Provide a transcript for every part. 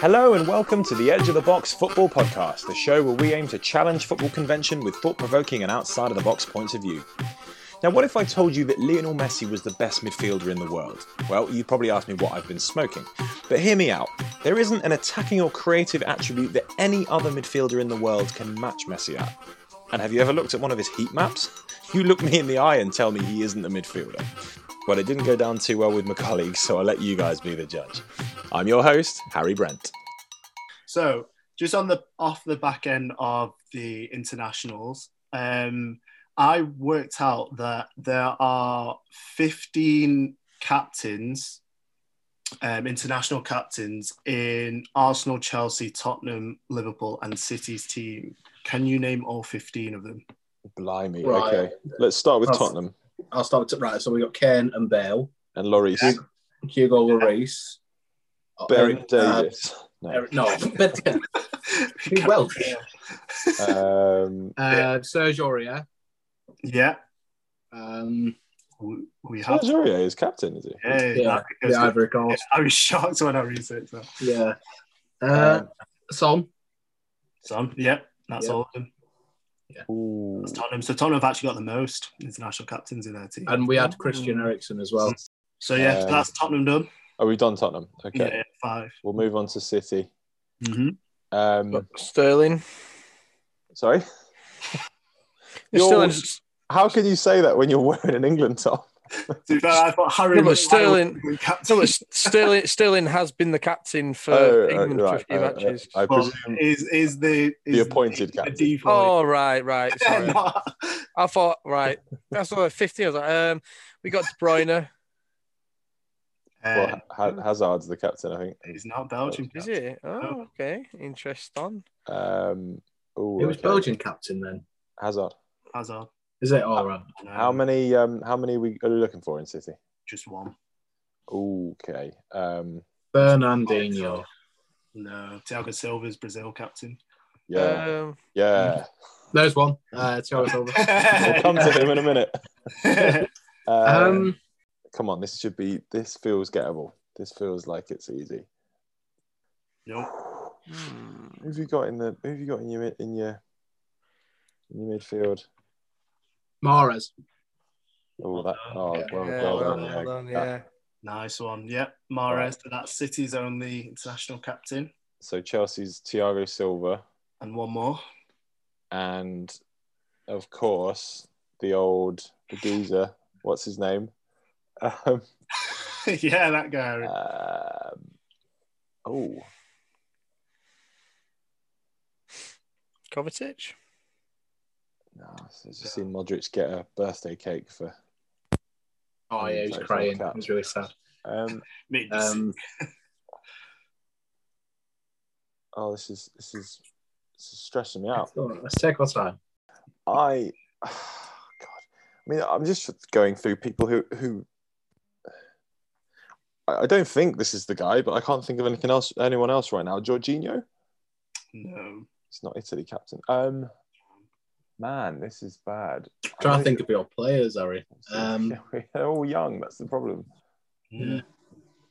Hello and welcome to the Edge of the Box Football Podcast, the show where we aim to challenge football convention with thought provoking and outside of the box points of view. Now, what if I told you that Lionel Messi was the best midfielder in the world? Well, you'd probably ask me what I've been smoking. But hear me out. There isn't an attacking or creative attribute that any other midfielder in the world can match Messi at. And have you ever looked at one of his heat maps? You look me in the eye and tell me he isn't a midfielder. Well, it didn't go down too well with my colleagues, so I'll let you guys be the judge. I'm your host, Harry Brent. So, just on the off the back end of the internationals, um, I worked out that there are 15 captains, um, international captains in Arsenal, Chelsea, Tottenham, Liverpool, and City's team. Can you name all 15 of them? Blimey. Right. Okay. Let's start with That's- Tottenham I'll start with right. So we got Kane and Bale, and Lloris. Yeah. Hugo Lloris, Barry um, uh, Davis. No. No, but Who Welsh. Um, uh, Serge Aurier. Yeah, Um, we, we have. Serge Aurier is captain, is he? Yeah, yeah, that goes the. Ivory Coast. I was shocked when I researched that. Yeah. Uh, Um, Son. So, yeah, that's Yeah. all of them. Ooh. That's Tottenham. So Tottenham have actually got the most international captains in their team. And we had Christian Eriksen as well. so yeah, Um, that's Tottenham done. Oh, we've done Tottenham. Okay. Yeah, yeah, five. We'll move on to City. Mm-hmm. Um, Sterling. sorry. You're- How can you say that when you're wearing an England top? To be fair, I thought Harry No, but was Sterling- was captain. no, but Sterling. Sterling has been the captain for Oh, England right, for a few uh, matches. I Well, presume is is the is the appointed captain. default. oh right, right. Sorry. I thought right. That's what fifteen. I was like, um, we got De Bruyne. Well, Uh, Hazard's the captain, I think. he's not Belgian. Is captain. it? Oh, okay. Interesting. Um, ooh, It was okay. Belgian captain then. Hazard. Hazard. Is it? All right. No, How many? Um, how many we are we looking for in City? Just one. Okay. Um, Fernandinho. No, Thiago Silva's Brazil captain. yeah, Um, yeah. There's one. Uh, Thiago Silva. We'll come to him in a minute. Um, Um, come on, this should be. This feels gettable. This feels like it's easy. nope. hmm. Who have you got in the? Who have you got in your in your in your midfield? Mahrez. Oh, that. Oh, Yeah, well, yeah, well well, done. well yeah. done, That- Nice one. Yep. Mahrez. So that's City's only international captain. So Chelsea's Thiago Silva, And one more. and of course the old the geezer. What's his name? Um, yeah, that guy. um, oh, Kovacic. no, I've just seen Modric get a birthday cake for. Oh yeah, he was Sorry, crying. Cap. It was really sad. Um, me Um, oh, this is this is this is stressing me out. so let's take our time. I, God, I mean, I'm just going through people who who. I I don't think this is the guy, but I can't think of anything else, anyone else right now. Jorginho, no. It's not Italy captain. Um, man, this is bad. trying to think of your players, Harry. Um, they're all young. That's the problem. Yeah.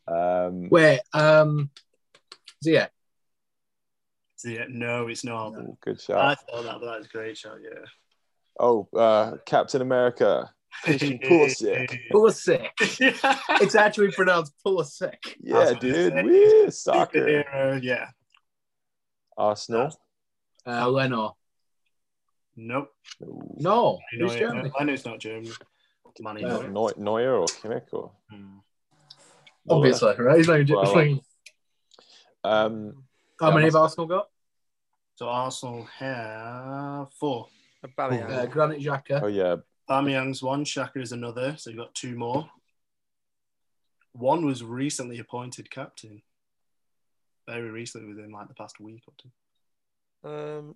Um, Wait, um, Ziyech. So, yeah, no, it's not. ooh, good shot. I thought that, but that was a great shot. Yeah. Oh, uh, Captain America, Christian Pulisic. Pulisic. yeah. It's actually pronounced Pulisic. Yeah, I was dude. say. Woo, soccer. Superhero, yeah. Arsenal. Uh, Leno. Nope. Ooh. No, You who's yeah, Germany? I know it's not German. Man Uh, United. Neuer or Kimmich or Hmm. Obviously, right? He's not even Well, Germany. um, How yeah, many have Arsenal got? So Arsenal have four. Aubameyang. Uh, Granit Xhaka. oh yeah, Bamiyang's one, Xhaka is another, so you've got two more. One was recently appointed captain. Very recently, within like the past week or two. Um,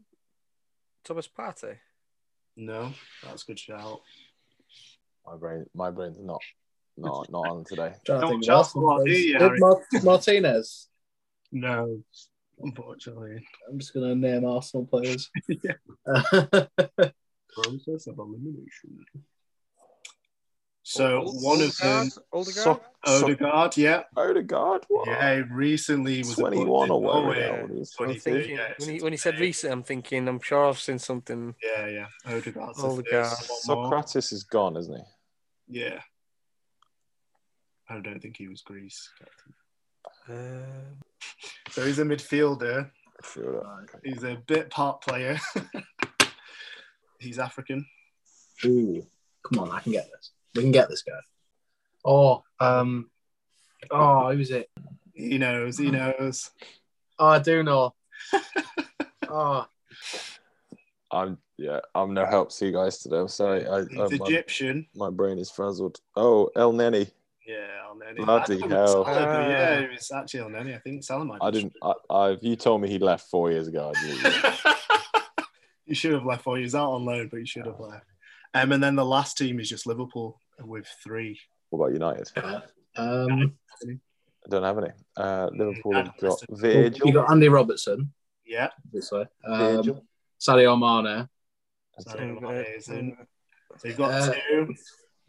Thomas Partey. No, that's a good shout. my brain, my brain's not, not, not on today. Don't just Arsenal what, players. Did Martinez. No, unfortunately. I'm just going to name Arsenal players. Yeah. Process of elimination. So one of them, Odegaard? So- so- Odegaard, yeah, Odegaard? What? yeah, he recently was 21 or whatever. Norway. the hell it is. I'm thinking, yeah, when, he, since when he said May. recent, I'm thinking, I'm sure I've seen something. Yeah, yeah, Odegaard's the Odegaard. first one more. Sokratis is gone, isn't he? Yeah, I don't think he was Greece. captain. Uh, So he's a midfielder. I feel. Okay. He's a bit part player. he's African. Ooh, come on, I can get this. We can get this guy. Oh, um, oh, who was it? He knows. He knows. Oh, I do know. oh, I'm yeah. I'm no help to you guys today. I'm sorry. I, He's uh, my, Egyptian. my brain is frazzled. Oh, Elneny. Yeah, Elneny. Bloody I thought it hell. was yeah, it's actually Elneny. I think Salah I didn't. I, I. You told me he left four years ago. I knew. you should have left. Or he was out on loan, but you should have left. Um, and then the last team is just Liverpool with three. what about United? um, I don't have any. Uh, Liverpool have got Madison. Virgil. you got Andy Robertson, Yeah. obviously. Um, Virgil. Sadio Mane. Sadio uh, Mane is in. uh, So you've got Uh, two.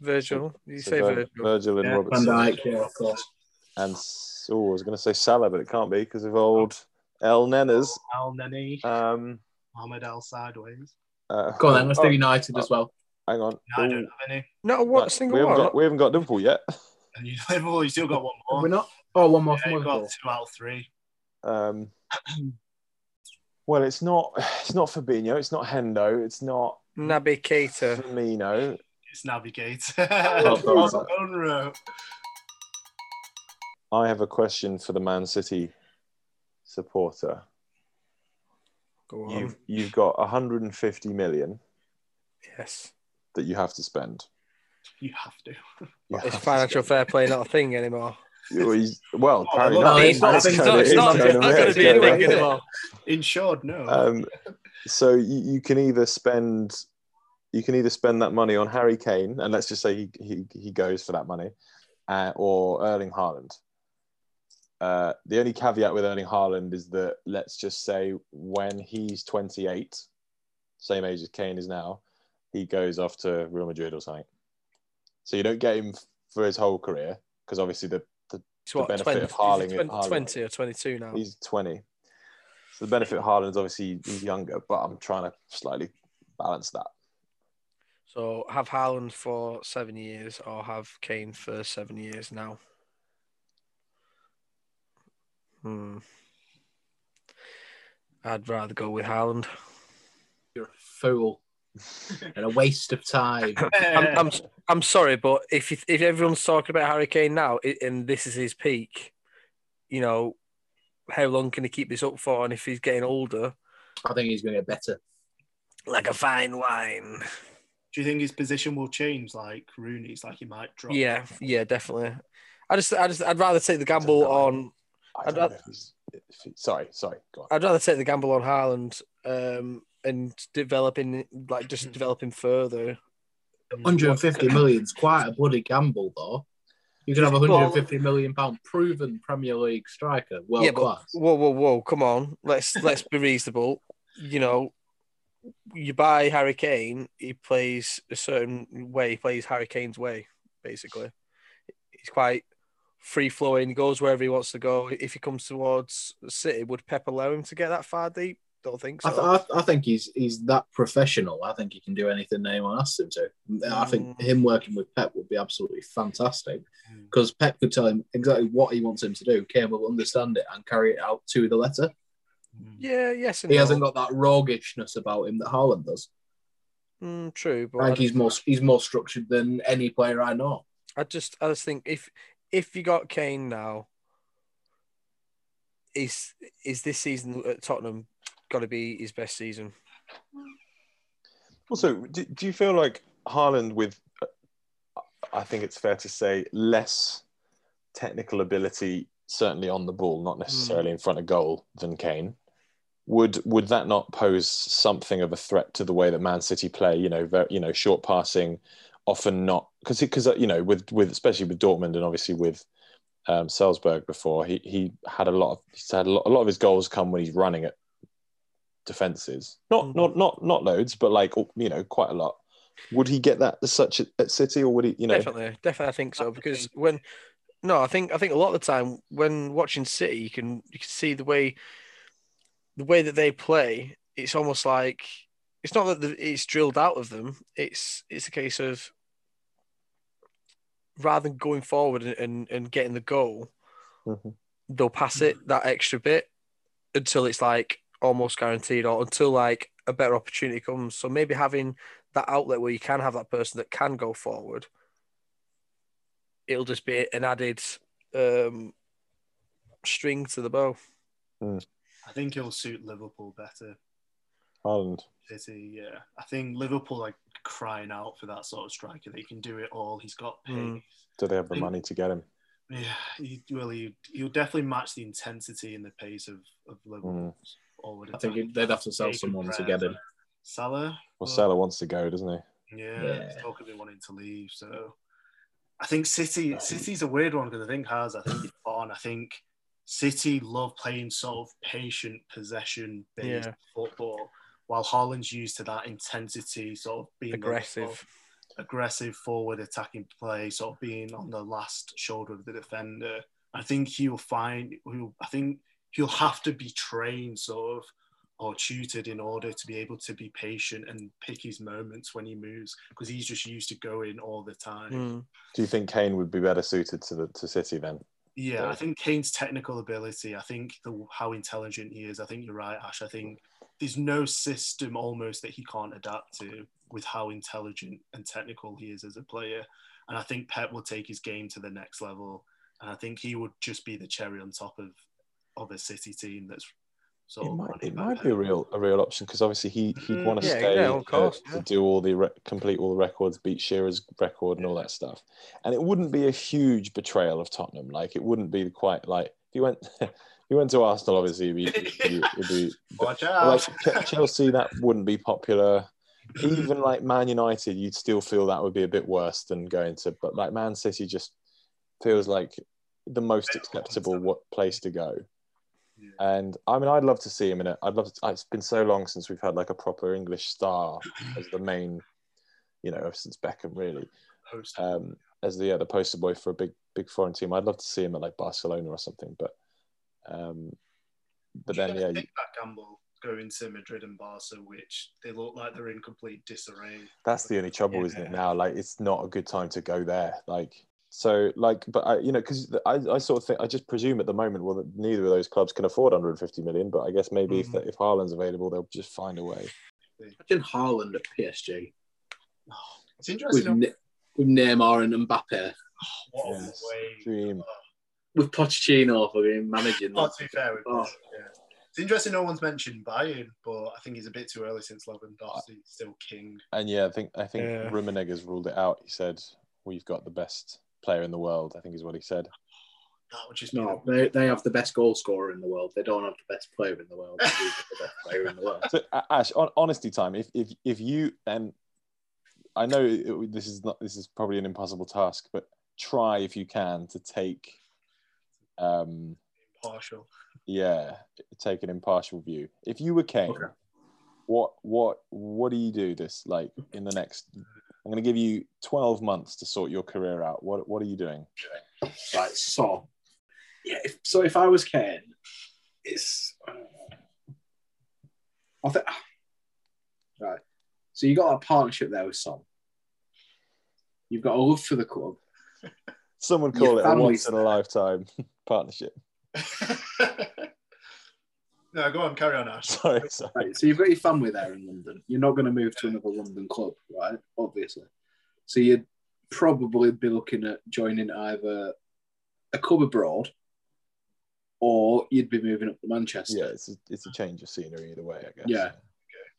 Virgil. You So say Virgil. Virgil and Yeah, Van Robertson. Dijk, yeah, of course. And S- oh, I was going to say Salah, but it can't be because of old El Nenas. Al Neni, Um, Mohamed Al Sideways. uh, Go on then, let's oh, do United as well. Hang on. No, I don't have any. Not what, right, single we haven't one. got we haven't got Liverpool yet. And you Liverpool, you still got one more. We're not? Oh, one more Yeah, from you've got Liverpool. two out of three. Um, well, it's not it's not Fabinho, it's not Hendo, it's not Naby Keita. Firmino. It's Navigate. Oh, I have a question for the Man City supporter. Go on. You've you've got 150 million Yes. that you have to spend. You have to. You Is have to financial spend. fair play not a thing anymore? Well, Oh, apparently well, not. it's not- It's it's not- it's it's not- it's not gonna be a thing anymore. Insured, no. Um, so you, you can either spend you can either spend that money on Harry Kane, and let's just say he he, he goes for that money, uh, or Erling Haaland. Uh, the only caveat with Erling Haaland is that let's just say when he's 28, same age as Kane is now, he goes off to Real Madrid or something. So you don't get him for his whole career because obviously the, the what, benefit 20, of Haaland- is 20, Haaland. 20 or 22 now. He's 20. So the benefit of Haaland is obviously he's younger, but I'm trying to slightly balance that. So have Haaland for seven years or have Kane for seven years now. Hmm. I'd rather go with Haaland. You're a fool and a waste of time. I'm, I'm, I'm sorry, but if you, if everyone's talking about Harry Kane now and this is his peak, you know, how long can he keep this up for? And if he's getting older, I think he's going to get better. like a fine wine. Do you think his position will change like Rooney's? Like he might drop. Yeah, yeah, definitely. I just, I just, I'd rather take the gamble on. I I'd don't rather- know if he's, if he, sorry, sorry, go on. I'd rather take the gamble on Haaland um, and developing, like, just developing further. 150 million's quite a bloody gamble, though. You can have 150 million pound proven Premier League striker, world yeah, but class. whoa, whoa, whoa! Come on, let's let's be reasonable. You know, you buy Harry Kane, he plays a certain way. He plays Harry Kane's way, basically. He's quite free flowing. He goes wherever he wants to go. If he comes towards City, would Pep allow him to get that far deep? Don't think so. I, th- I, I think he's he's that professional. I think he can do anything anyone asks him to. I think Mm. him working with Pep would be absolutely fantastic Mm. because Pep could tell him exactly what he wants him to do. Kane will understand it and carry it out to the letter. yeah, yes, and He no. hasn't got that roguishness about him that Haaland does. Mm, true, but I think he's more he's more structured than any player I know. I just I just think if if you got Kane now, is is this season at Tottenham got to be his best season? Also, do, do you feel like Haaland, with, I think it's fair to say, less technical ability, certainly on the ball, not necessarily hmm. in front of goal, than Kane? Would would that not pose something of a threat to the way that Man City play? You know, very, you know, short passing, often not because because you know with with especially with Dortmund and obviously with um, Salzburg before he he had a lot of he's had a lot, a lot of his goals come when he's running at defenses. Not Mhm. not not not loads, but like you know quite a lot. Would he get that as such at, at City, or would he? You know, Definitely, definitely, I think so. Because when no, I think I think a lot of the time when watching City, you can you can see the way the way that they play. It's almost like it's not that the, it's drilled out of them. It's it's a case of rather than going forward and, and, and getting the goal, Mhm. they'll pass it that extra bit until it's like almost guaranteed or until like a better opportunity comes. So maybe having that outlet where you can have that person that can go forward, it'll just be an added um, string to the bow. I think he'll suit Liverpool better. Haaland. City, yeah. I think Liverpool like crying out for that sort of striker. They can do it all. He's got pace. Mm. Do they have the think- money to get him? Yeah, he, well, he, he'll definitely match the intensity and the pace of, of Liverpool's forward I think they'd have to sell They could someone to get him. Salah. Well, Salah wants to go, doesn't he? Yeah, Yeah. talk of him wanting to leave. So I think City City's a weird one because I think has I think it's on. I think City love playing sort of patient possession based Yeah. football, while Haaland's used to that intensity, sort of being the sort Aggressive. of aggressive forward attacking play, sort of being on the last shoulder of the defender. I think he'll find. He'll, I think he'll have to be trained sort of or tutored in order to be able to be patient and pick his moments when he moves because he's just used to going all the time. Mm. Do you think Kane would be better suited to the to City then? Yeah, Yeah. I think Kane's technical ability, I think the how intelligent he is, I think you're right, Ash. I think there's no system almost that he can't adapt to with how intelligent and technical he is as a player. And I think Pep will take his game to the next level. And I think he would just be the cherry on top of of a City team that's sort It of might, it might be a real a real option because obviously he he'd Mm, want to yeah, stay yeah, of course, to, to do all the re- complete all the records, beat Shearer's record and all that stuff. And it wouldn't be a huge betrayal of Tottenham. Like it wouldn't be quite like if you went you went to Arsenal, obviously it'd be, it'd be, Watch out. like Chelsea, that wouldn't be popular. Even like Man United, you'd still feel that would be a bit worse than going to. But like Man City, just feels like the most acceptable what place to go. Yeah. And I mean, I'd love to see him in it. I'd love to. It's been so long since we've had like a proper English star as the main, you know, since Beckham really, um, as the yeah, the poster boy for a big big foreign team. I'd love to see him at like Barcelona or something. But, um, but then yeah, take you, that gamble going to Madrid and Barca, which they look like they're in complete disarray. that's the only trouble, isn't it? Now, like it's not a good time to go there. Like so, like, but I, you know, because I, I sort of think I just presume at the moment, well, that neither of those clubs can afford 150 million. But I guess maybe Mm-hmm. if if Haaland's available, they'll just find a way. Imagine Haaland at PSG It's with, interesting. With Neymar and Mbappe, what a way. Dream. With Pochettino for being managing. Oh, them. to be fair, with Oh. this, yeah. It's interesting no one's mentioned Bayern, but I think he's a bit too early since Lewandowski's still king. And yeah, I think I think Yeah. Rummenigge's ruled it out. He said we've got the best player in the world. I think is what he said. That would just be No, they, they have the best goal scorer in the world. They don't have the best player in the world. He's the best player in the world. So Ash, on, honesty time. If if if you and I know it, this is not this is probably an impossible task, but try if you can to take, um, impartial. yeah, take an impartial view. If you were Kane, Okay. what what what do you do this like in the next? I'm going to give you 12 months to sort your career out. What what are you doing? Right, so yeah. If, so if I was Kane, it's I think right. So you got a partnership there with Son. You've got a love for the club. Someone Your call it a family's once in a lifetime partnership. no, go on, carry on, Ash. Sorry, sorry. Right, so you've got your family there in London. You're not going to move to another London club, right? Obviously. So you'd probably be looking at joining either a club abroad or you'd be moving up to Manchester. Yeah, it's a, it's a change of scenery either way, I guess. Yeah.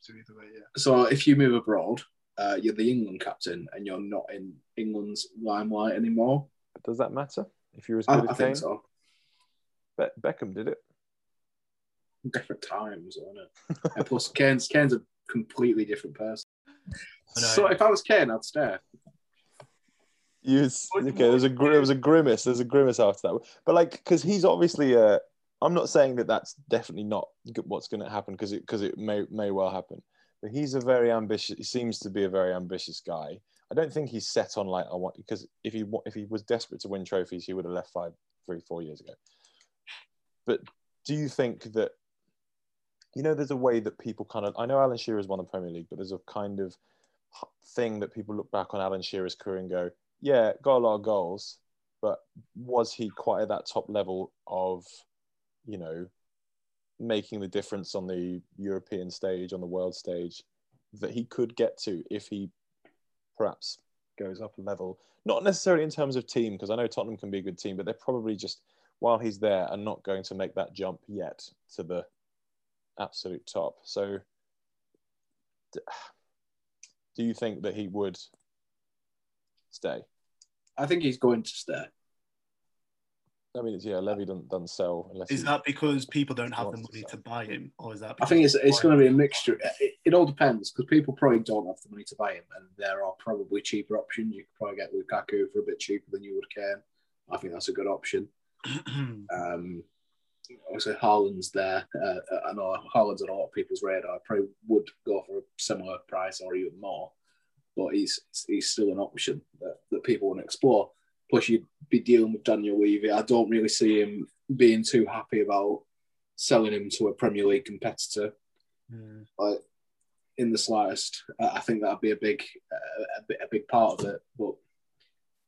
So either way, yeah. So if you move abroad, uh, you're the England captain and you're not in England's limelight anymore. Does that matter? If you're as I, good I as Kane, think so. Be- Beckham did it. Different times, isn't it? and plus, Kane's, Kane's a completely different person. So if I was Kane, I'd stare. You was, okay, there was a there was a grimace. There's a grimace after that, but like because he's obviously. Uh, I'm not saying that that's definitely not what's going to happen because it because it may may well happen. But he's a very ambitious. He seems to be a very ambitious guy. I don't think he's set on like I want because if he if he was desperate to win trophies, he would have left five, three, four years ago. But do you think that you know there's a way that people kind of I know Alan Shearer Shearer's won the Premier League, but there's a kind of thing that people look back on Alan Shearer's career and go, yeah, got a lot of goals, but was he quite at that top level of, you know, making the difference on the European stage, on the world stage, that he could get to if he perhaps goes up a level? Not necessarily in terms of team, because I know Tottenham can be a good team, but they're probably just while he's there are not going to make that jump yet to the absolute top. So, do you think that he would stay? I think he's going to stay. I mean, it's, yeah, Levy doesn't, doesn't sell unless Is that because people don't have the wants to money to buy him, or is that? I think it's it's going to be a mixture. It, it all depends because people probably don't have the money to buy him, and there are probably cheaper options. You could probably get Lukaku for a bit cheaper than you would Kane. I think that's a good option. Um, obviously, Haaland's there. Uh, I know Haaland's on a lot of people's radar. I probably would go for a similar price or even more, but he's he's still an option that, that people want to explore. Plus, you'd be dealing with Daniel Levy. I don't really see him being too happy about selling him to a Premier League competitor Hmm. like in the slightest. I think that'd be a big, a, a big part of it. But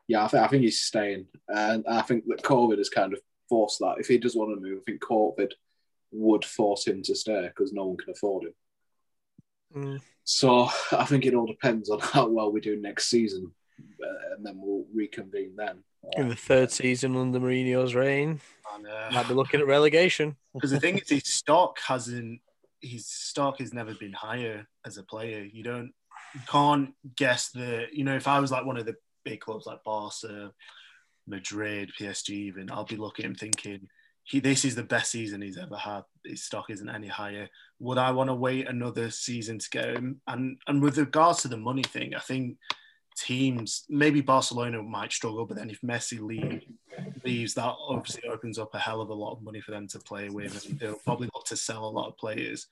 yeah, I think I think he's staying, and I think that COVID has kind of forced that. If he does want to move, I think COVID would force him to stay because no one can afford him. Mm. So I think it all depends on how well we do next season, and then we'll reconvene then. In the third season under Mourinho's reign, And, uh, might be looking at relegation. Because the thing is, his stock hasn't. His stock has never been higher as a player. You don't, you can't guess the. You know, if I was like one of the big clubs like Barca, Madrid, PSG, even, I'll be looking at him thinking, he this is the best season he's ever had. His stock isn't any higher. Would I want to wait another season to get him? And and with regards to the money thing, I think teams maybe Barcelona might struggle, but then if Messi leave, leaves, that obviously opens up a hell of a lot of money for them to play with, and they'll probably look to sell a lot of players.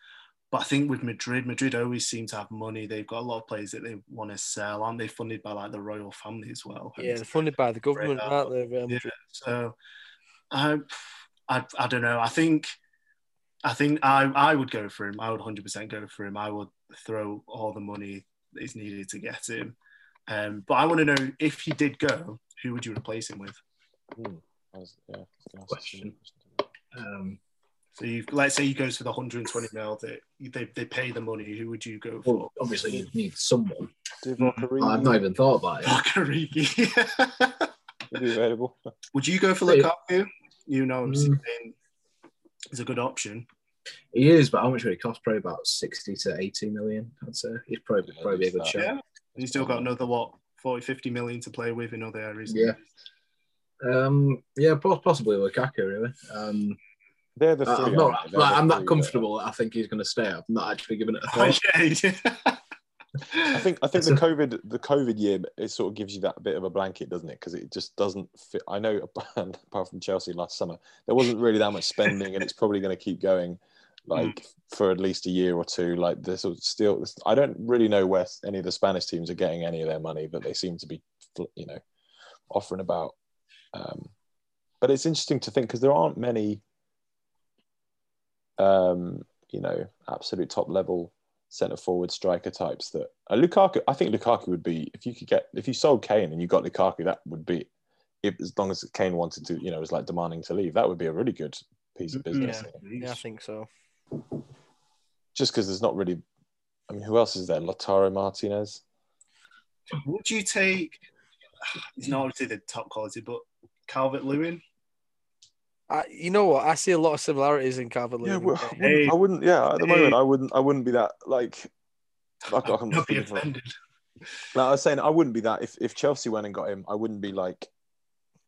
But I think with Madrid, Madrid always seem to have money. They've got a lot of players that they want to sell. Aren't they funded by like the royal family as well? Yeah, they're funded by the government, aren't they? Real Yeah, so I, I, I don't know. I think, I think I, I would go for him. I would 100% go for him. I would throw all the money that is needed to get him. Um, but I want to know if he did go, who would you replace him with? I was- yeah, I was gonna ask Question. a question. Um, So you, let's say he goes for the 120 mil that they, they pay the money. Who would you go for? well, obviously, you need someone. Divock I've not even thought about it. Origi. Would be available. would you go for Yeah. Lukaku? You know, I'm Mm. saying it's a good option. He is, but how much would it cost? Probably about sixty to eighty million. I'd say he's probably Yeah, probably a good that. shout. Yeah. He's still got another what 40, 50 million to play with in other areas. Yeah. Um, yeah, possibly Lukaku. Really. Um, They're the 3 I'm aren't not. Like, I'm three not that- comfortable. I think he's going to stay. I've not actually given it a thought. yeah, he did. I think I think the a- COVID the COVID year it sort of gives you that bit of a blanket, doesn't it? Because it just doesn't fit. I know apart from Chelsea last summer, there wasn't really that much spending, and it's probably going to keep going like for at least a year or two. Like this will still. I don't really know where any of the Spanish teams are getting any of their money, but they seem to be, you know, offering about. Um, but it's interesting to think because there aren't many, um, you know, absolute top level centre forward striker types that uh, Lukaku. I think Lukaku would be if you could get if you sold Kane and you got Lukaku, that would be if as long as Kane wanted to, you know, was like demanding to leave, that would be a really good piece of business. Yeah. Yeah, I think so. Just because there's not really, I mean, who else is there? Lautaro Martinez. Would you take? He's not obviously the top quality, but Calvert Lewin. I, you know what? I see a lot of similarities in Calvert Yeah, Lewin. well, I, Hey. wouldn't, I wouldn't. Yeah, at the Hey. moment, I wouldn't. I wouldn't be that like. I, I can Not be speak offended. No, I was saying I wouldn't be that if, if Chelsea went and got him. I wouldn't be like,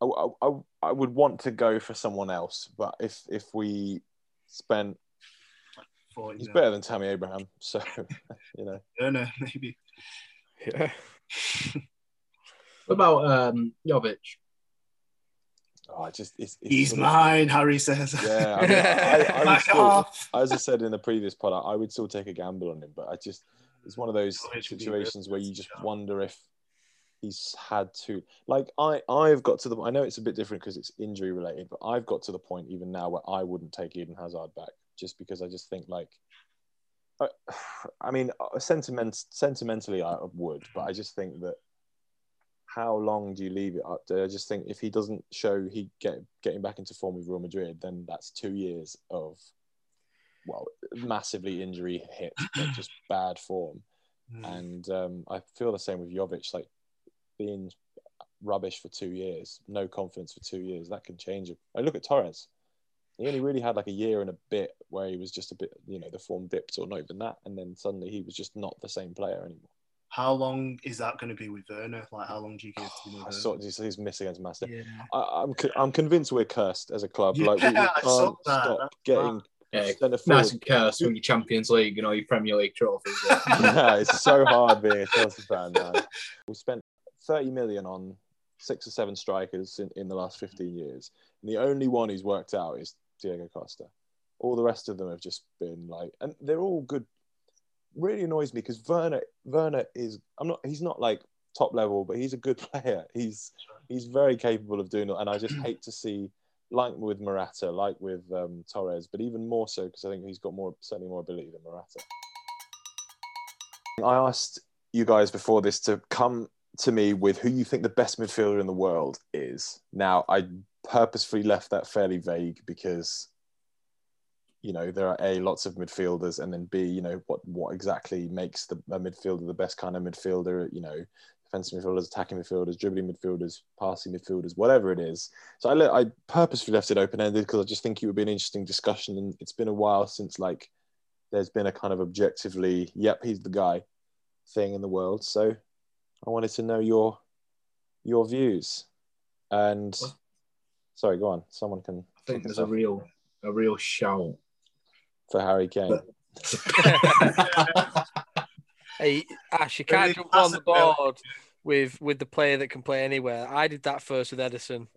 I, I, I- I would want to go for someone else. But if if we spent, For, he's you know, better than Tammy Abraham. So you know, Werner, maybe. Yeah. What about um, Jovic? oh, I just it's, it's He's sort of- mine, Harry says. Yeah, I, mean, I, I, I still, as I said in the previous pod, I, would still take a gamble on him. But I just It's one of those situations where you just wonder if he's had to like I I've got to the I know it's a bit different because it's injury related, but I've got to the point even now where I wouldn't take Eden Hazard back just because I just think like I, I mean uh, sentiment sentimentally I would, but I just think that how long do you leave it up to? I just think if he doesn't show he get getting back into form with Real Madrid, then that's two years of well massively injury hit, but just bad form. Mm. And um, I feel the same with Jovic, like being rubbish for two years, no confidence for two years, that can change. I look at Torres. He only really had like a year and a bit where he was just a bit, you know, the form dipped or not even that, and then suddenly he was just not the same player anymore. How long is that going to be with Werner? Like, how long do you give to Werner? I saw he's, he's missing against Master. Yeah. I, I'm I'm convinced we're cursed as a club. Yeah, like we, we can't saw that. stop That's getting Yeah, centre nice forward. and cursed with your Champions League and all your Premier League trophies. yeah, it's so hard being a Chelsea fan now. We spent 30 million on six or seven strikers in, in the last 15 years. And the only one who's worked out is Diego Costa. All the rest of them have just been like, and they're all good. Really annoys me because Werner, Werner is, I'm not, he's not like top level, but he's a good player. He's, he's very capable of doing it. And I just hate to see, like with Morata, like with um, Torres, but even more so because I think he's got more, certainly more ability than Morata. I asked you guys before this to come to me with who you think the best midfielder in the world is. Now, I purposefully left that fairly vague because, you know, there are A, lots of midfielders, and then B, you know, what, what exactly makes the, a midfielder the best kind of midfielder, you know, defensive midfielders, attacking midfielders, dribbling midfielders, passing midfielders, whatever it is. So I, le- I purposefully left it open ended because I just think it would be an interesting discussion. And it's been a while since, like, there's been a kind of objectively, yep, he's the guy thing in the world. So I wanted to know your your views. And sorry, go on. Someone can I think kick us there's a real, a real shout. for Harry Kane. Hey, Ash, you can't jump on the passive, Bill. board with with the player that can play anywhere. I did that first with Edison.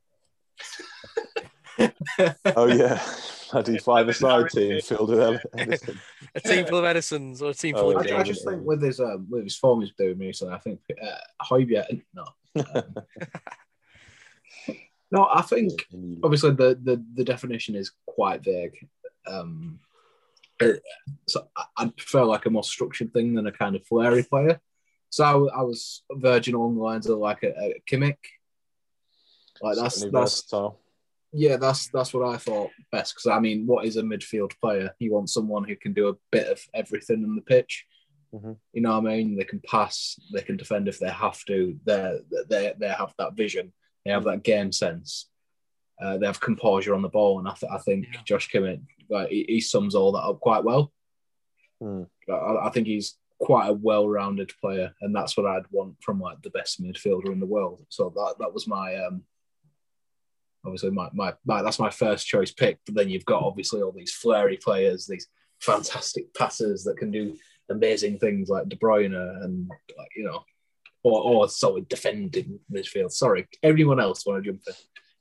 oh yeah, I do five aside Harry team Kane. filled with Edison. A team full of Edisons or a team Oh, full I, of okay. I just think with his um, with his form he's doing me recently, I think uh, Højbjerg, no, Um, no, I think obviously the, the the definition is quite vague. Um, uh, so I- I'd prefer like a more structured thing than a kind of flary player. So I, I was verging along the lines of like a, a Kimmich. Like that's Certainly that's versatile. yeah, that's that's what I thought best because I mean, what is a midfield player? You want someone who can do a bit of everything on the pitch. Mhm. You know what I mean? They can pass, they can defend if they have to. They they they have that vision. They have that game sense. Uh, they have composure on the ball, and I, th- I think Yeah. Josh Kimmich like, he, he sums all that up quite well. Hmm. I, I think he's quite a well-rounded player, and that's what I'd want from like the best midfielder in the world. So that that was my um, obviously my, my, my that's my first choice pick. But then you've got obviously all these flary players, these fantastic passers that can do amazing things like De Bruyne and like you know, or or solid defending midfield. Sorry, everyone else want to jump in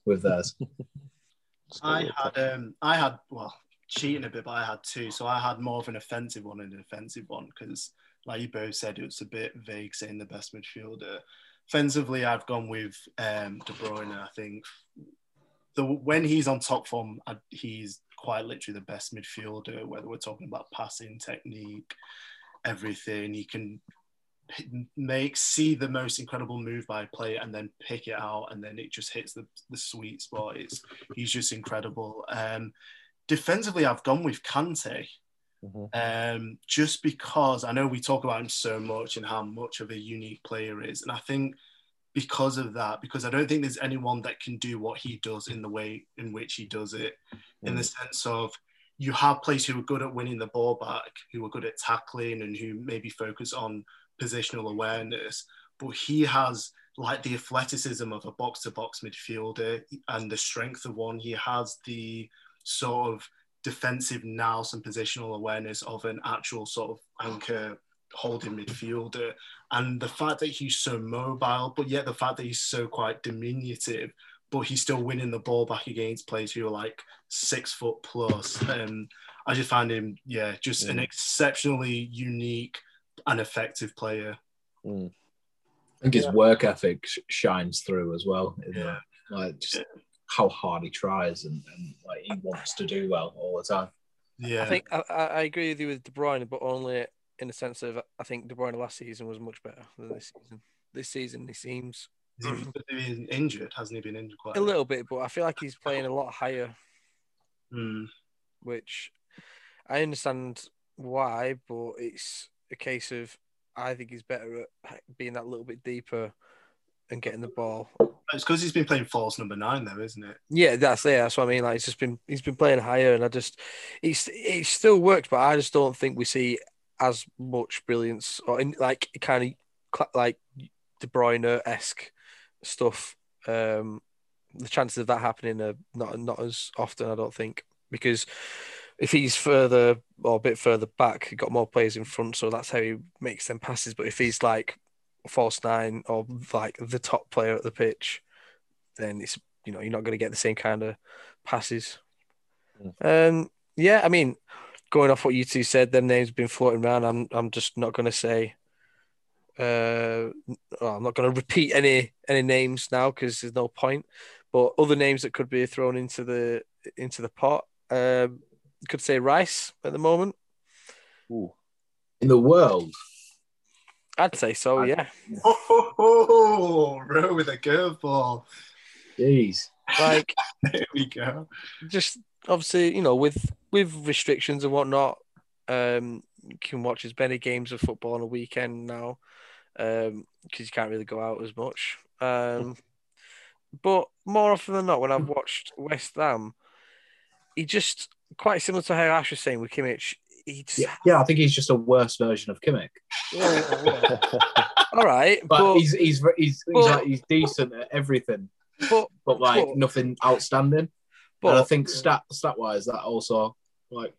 with theirs. I had um I had well cheating a bit, but I had two. So I had more of an offensive one and an offensive one because, like you both said, it was a bit vague saying the best midfielder. Offensively, I've gone with um, De Bruyne. I think the when he's on top form, I, he's quite literally the best midfielder. Whether we're talking about passing technique, everything, he can p- make see the most incredible move by a player and then pick it out, and then it just hits the, the sweet spot. It's he's just incredible. Um, defensively, I've gone with Kante. Mhm. Um, just because I know we talk about him so much and how much of a unique player is, and I think because of that, because I don't think there's anyone that can do what he does in the way in which he does it, in the sense of you have players who are good at winning the ball back, who are good at tackling, and who maybe focus on positional awareness, but he has like the athleticism of a box-to-box midfielder and the strength of one. He has the sort of defensive nous and positional awareness of an actual sort of anchor holding midfielder. And the fact that he's so mobile, but yet the fact that he's so quite diminutive, but he's still winning the ball back against players who are like six foot plus. Um, I just find him, yeah, just an Mm. exceptionally unique an effective player. Mm. I think his Yeah. work ethic sh- shines through as well. Yeah. Like just how hard he tries and, and like he wants to do well all the time. Yeah, I think I, I I agree with you with De Bruyne, but only in the sense of I think De Bruyne last season was much better than this season. This season he seems Has been injured? Hasn't he been injured quite a little bit, but I feel like he's playing a lot higher, Mm. which I understand why, but it's a case of I think he's better at being that little bit deeper and getting the ball. It's because he's been playing false number nine, though, isn't it? Yeah, that's yeah, that's what I mean. Like he's just been he's been playing higher, and I just he's it still works, but I just don't think we see as much brilliance or in like kind of like De Bruyne esque stuff. Um, the chances of that happening are not not as often, I don't think, because if he's further or a bit further back, he got more players in front, so that's how he makes them passes. But if he's like false nine or like the top player at the pitch, then it's you know you're not going to get the same kind of passes. Um, yeah, I mean, going off what you two said, their names have been floating around. I'm I'm just not going to say. Uh, well, I'm not going to repeat any any names now because there's no point. But other names that could be thrown into the into the pot. Um, could say Rice at the moment. Ooh. In the world, I'd say so. Yeah, Oh, ho, ho, row with a curveball. jeez. like There we go. just obviously, you know, with with restrictions and whatnot, um, you can watch as many games of football on a weekend now, um, because you can't really go out as much. Um, but more often than not, when I've watched West Ham, he just quite similar to how Ash was saying with Kimmich. He just, Yeah, yeah, I think he's just a worse version of Kimmich. yeah, yeah. all right, But, but he's he's he's he's, but- like, he's decent at everything, but but like but- nothing outstanding. but and I think stat stat wise, that also like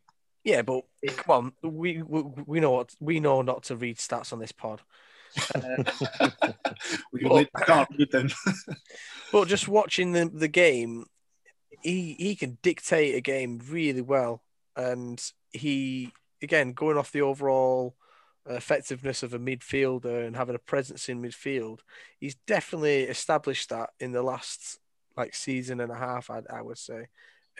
Yeah, but come on, we, we we know what we know not to read stats on this pod. We really can't read them. But just watching the the game, he he can dictate a game really well, and he again going off the overall effectiveness of a midfielder and having a presence in midfield, he's definitely established that in the last like season and a half. I I would say.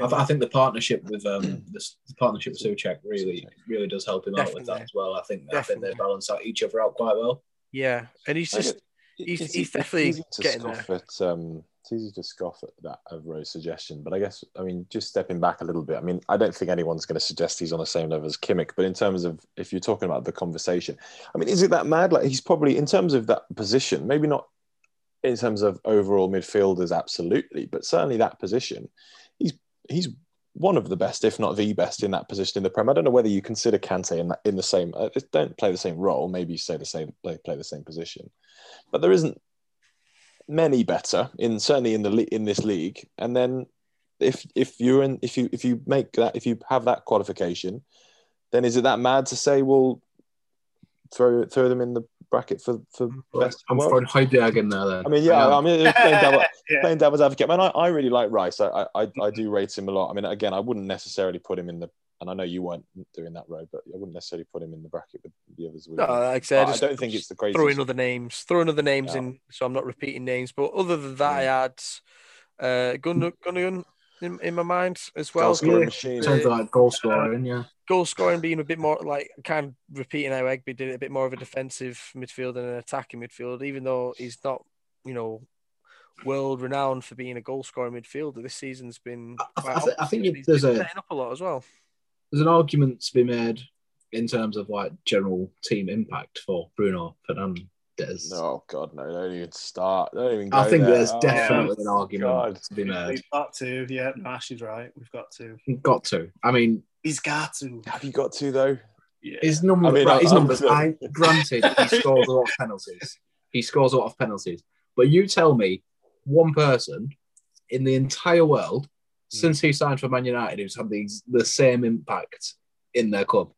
I, I think the partnership with um the, the partnership with Soucek really really does help him out with that as well. I think I think they Definitely. balance out each other out quite well. yeah, and he's just He's- he's definitely easy getting scoff At, um, it's easy to scoff at that of Rose's suggestion, but I guess I mean just stepping back a little bit. I mean, I don't think anyone's going to suggest he's on the same level as Kimmich, but in terms of if you're talking about the conversation, I mean, is it that mad? Like he's probably in terms of that position, maybe not in terms of overall midfielders, absolutely, but certainly that position, he's he's one of the best, if not the best, in that position in the Prem. I don't know whether you consider Kante in that in the same. Uh, don't play the same role. Maybe you say the same play play the same position, but there isn't many better in certainly in the in this league. And then if if you're in if you if you make that if you have that qualification, then is it that mad to say well throw throw them in the bracket for for best I'm in the world? throwing Højbjerg in there then. I mean, yeah, am. I mean, playing devil, Yeah. playing devil's advocate. Man, I, I really like Rice. I, I, I- I do rate him a lot. I mean, again, I wouldn't necessarily put him in the, and I know you weren't doing that road, but I wouldn't necessarily put him in the bracket with the others. would No, like I said, I just- don't think it's the craziest. throwing other names, throwing other names Yeah. in, so I'm not repeating names. But other than that, I had uh, Gun Gundogan in, in my mind as well. Goal scoring Yeah. machine. Sounds like goal scoring, yeah. Goal scoring being a bit more like kind of repeating how Egby did it, a bit more of a defensive midfield and an attacking midfield, even though he's not, you know, world renowned for being a goal scoring midfielder. This season's been. I- I quite thi- I think if He's there's been a- setting up a lot as well. There's an argument to be made in terms of like general team impact for Bruno Fernandes. Oh God, no! They don't even start. Don't even. Go I think there. there's Oh, definitely an argument God. to be made. We've got to. Yeah, no, Ash is right. We've got to. Got to. I mean, He's got to. Have you got to though? Yeah. his number, I mean, right, his I'm- numbers. I granted he scores a lot of penalties. He scores a lot of penalties. But you tell me one person in the entire world since he signed for Man United who's had the, the same impact in their club.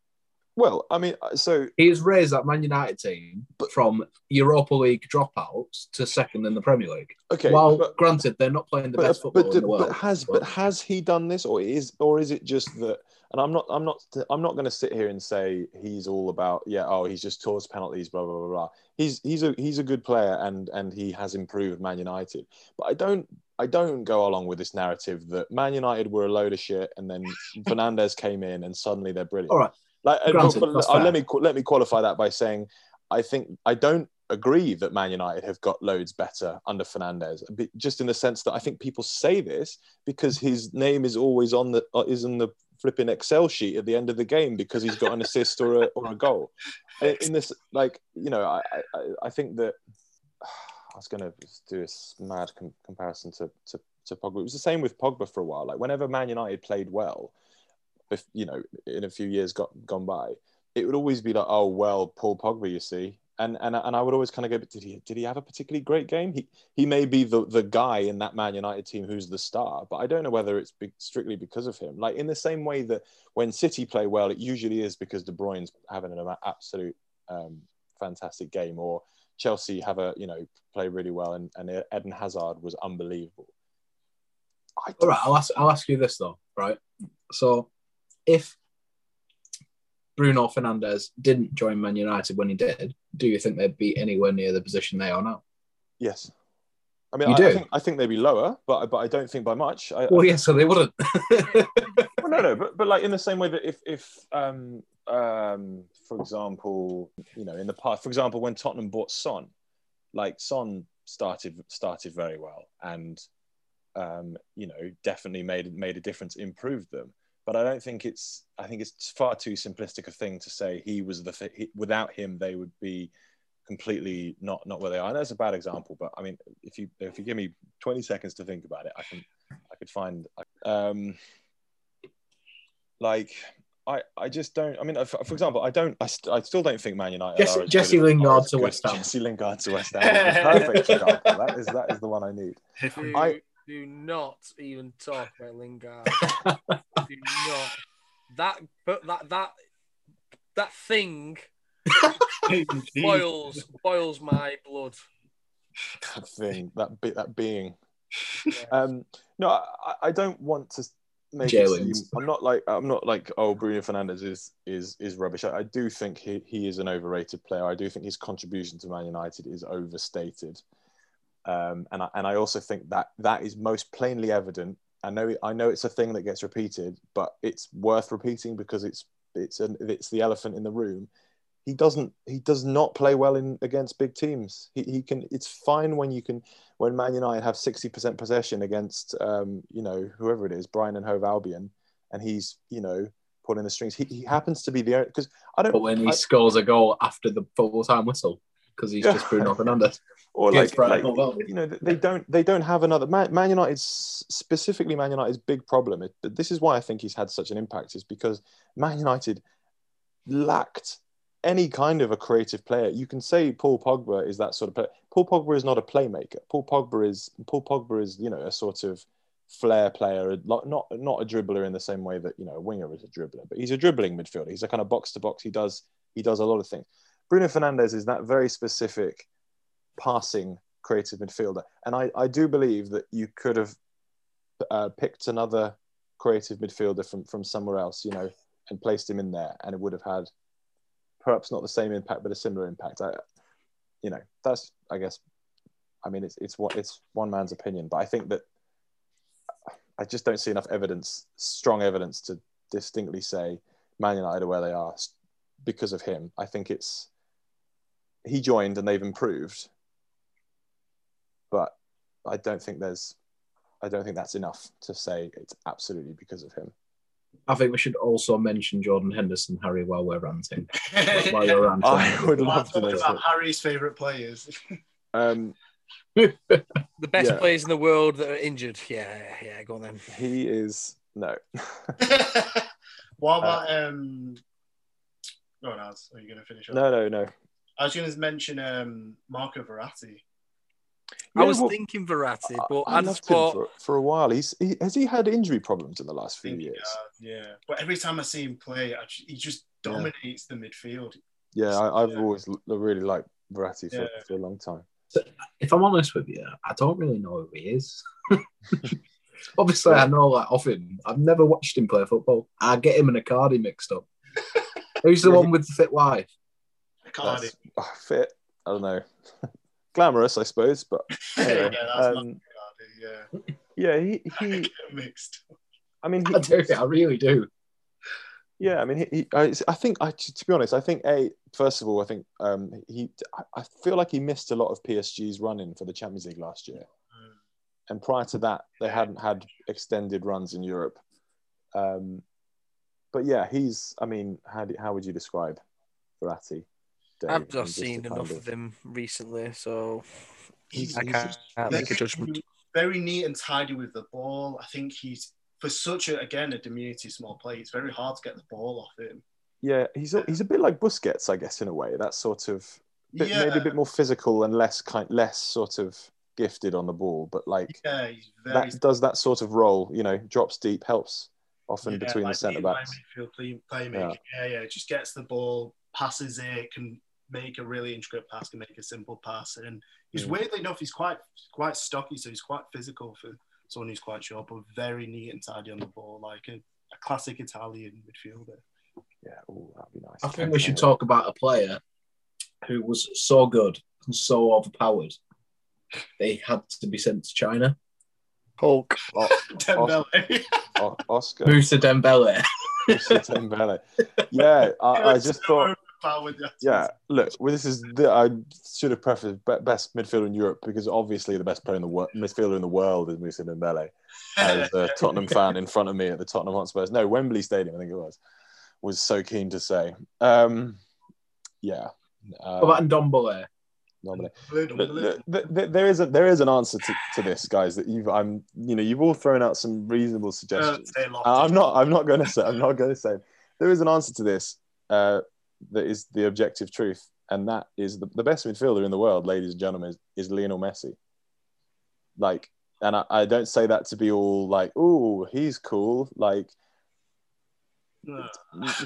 Well, I mean, uh, so He has raised that Man United team But- from Europa League dropouts to second in the Premier League. okay, While but, granted, they're not playing the but, best football but, in the world. but has but- but has he done this, or is or is it just that? And I'm not I'm not I'm not going to sit here and say he's all about yeah oh he's just caused penalties blah blah blah blah. He's he's a he's a good player and and he has improved Man United, but I don't I don't go along with this narrative that Man United were a load of shit and then Fernandes came in and suddenly they're brilliant. All right. Like, uh, Granted, but- uh, let me let me qualify that by saying I think I don't agree that Man United have got loads better under Fernandes. Just in the sense that I think people say this because his name is always on the uh, is in the flipping Excel sheet at the end of the game because he's got an assist or a or a goal. In in this, like you know, I I, I think that I was going to do a s- mad com- comparison to, to to Pogba. It was the same with Pogba for a while. Like whenever Man United played well, if you know, in a few years got gone by, it would always be like, oh well, Paul Pogba, you see, and and and I would always kind of go, but did he did he have a particularly great game? He he may be the the guy in that Man United team who's the star, but I don't know whether it's be, strictly because of him. Like in the same way that when City play well, it usually is because De Bruyne's having an absolute um, fantastic game, or Chelsea have a you know play really well, and, and Eden Hazard was unbelievable. I All right, I'll ask, I'll ask you this though, right? So, if Bruno Fernandes didn't join Man United when he did, do you think they'd be anywhere near the position they are now? Yes. I mean, You I, do? I think I think they'd be lower, but but I don't think by much. I, Well, yeah, so they wouldn't. well, no, no, but but like in the same way that if if um um for example, you know, in the past, for example, when Tottenham bought Son, like Son started started very well, and um you know definitely made made a difference, improved them. But I don't think it's I think it's far too simplistic a thing to say he was the he, without him they would be completely not not where they are. And that's a bad example, but I mean, if you if you give me 20 seconds to think about it, I can I could find um like I I just don't. I mean, for, for example, I don't. I, st- I still don't think Man United. Jesse- are Jesse Lingard are as to West Ham. Jesse Lingard to West Ham. is the Perfect example. That is that is the one I need. Do, I- do not even talk about Lingard. do not. That but that that that thing boils boils my blood. That thing. That bit. That being. Yeah. Um, no, I, I don't want to make it seem, I'm not like I'm not like oh Bruno Fernandes is is is rubbish. I, I do think he, he is an overrated player. I do think his contribution to Man United is overstated, um, and I, and I also think that that is most plainly evident. I know I know it's a thing that gets repeated, but it's worth repeating because it's it's an, it's the elephant in the room. He doesn't he does not play well in against big teams. He, he can it's fine when you can when Man United have 60% possession against, um, you know, whoever it is, Brighton and Hove Albion, and he's, you know, pulling the strings. He, he happens to be the because I don't but when he I- scores a goal after the full time whistle, because he's just Bruno Fernandes. or like, like you know they don't they don't have another Man, Man United's specifically Man United's big problem. It, this is why I think he's had such an impact is because Man United lacked any kind of a creative player. You can say Paul Pogba is that sort of player. Paul Pogba is not a playmaker. Paul Pogba is Paul Pogba is you know a sort of flair player, not not a dribbler in the same way that you know a winger is a dribbler, but he's a dribbling midfielder. He's a kind of box to box. He does he does a lot of things. Bruno Fernandes is that very specific passing creative midfielder, and I I do believe that you could have uh, picked another creative midfielder from from somewhere else, you know, and placed him in there, and it would have had perhaps not the same impact, but a similar impact. I, you know, that's I guess. I mean, it's it's what it's one man's opinion, but I think that I just don't see enough evidence, strong evidence, to distinctly say Man United are where they are because of him. I think it's he joined and they've improved, but I don't think there's, I don't think that's enough to say it's absolutely because of him. I think we should also mention Jordan Henderson, Harry, while we're ranting. while you're ranting. I would love to know. Talking about Harry's favourite players. Um, The best Yeah. players in the world that are injured. Yeah, yeah, go on then. he is no. what about um? Oh no, are you going to finish up? no, no, no. I was going to mention um Marco Verratti. I was well, thinking Verratti, but I, I, I just loved him thought for, for a while. He's he, has he had injury problems in the last few years? does, yeah. But every time I see him play, I he just Yeah. dominates the midfield. Yeah, I, I've Yeah. always l- really liked Verratti for, Yeah. for a long time. If I'm honest with you, I don't really know who he is. Obviously, I know like of him. I've never watched him play football. I get him and Icardi mixed up. Who's the one with the fit wife? Cardi. That's, oh, fit. I don't know. Glamorous, I suppose, but anyway, yeah, that's um, Cardi, yeah. yeah, he, he. mixed. I mean, he, I do. I really do. Yeah, I mean, he, he, I, I think, I, to be honest, I think a first of all, I think um, he, I- I feel like he missed a lot of PSG's running for the Champions League last year, Mm. and prior to that, they hadn't had extended runs in Europe. Um, but yeah, he's. I mean, how do, how would you describe Verratti? Dave? I've just seen to enough of him recently, so He's, I he's can't make a very- judgment. Very neat and tidy with the ball. I think he's for such a again a diminutive small play. It's very hard to get the ball off him. Yeah, he's a, he's a bit like Busquets, I guess, in a way. That sort of bit, yeah, maybe a bit more physical and less kind, less sort of gifted on the ball, but like yeah, he's very that does that sort of role. You know, drops deep, helps often yeah, between like the centre being backs. midfield play, playmaker. Yeah. yeah, Just gets the ball, passes it, can make a really intricate pass, can make a simple pass, and he's Mm. weirdly enough, he's quite quite stocky, so he's quite physical for someone who's quite short, but very neat and tidy on the ball, like a, a classic Italian midfielder. Yeah, oh, that'd be nice. I think we should talk about a player who was so good and so overpowered. They had to be sent to China. Hulk. Oh, Dembele. oh, Oscar Mousa Dembele. Mousa Dembele. Yeah, I, I just thought. Overpowered, yeah. Yeah, look, well, this is the, I should have prefaced best midfielder in Europe because obviously the best player in the world, midfielder in the world is Mousa Dembele. As a Tottenham fan in front of me at the Tottenham Hotspurs, no Wembley Stadium, I think it was, was so keen to say. Um, yeah, uh, What about Ndombele? normally. Dembele, But Dembele. th- th- there is a there is an answer to, to this, guys. That you've I'm you know you've all thrown out some reasonable Uh, suggestions. stay. I'm not I'm not going to say I'm not going to say there is an answer to this uh, that is the objective truth, and that is the, the best midfielder in the world, ladies and gentlemen, is, is Lionel Messi. Like, and I, I don't say that to be all like, oh, he's cool. Like,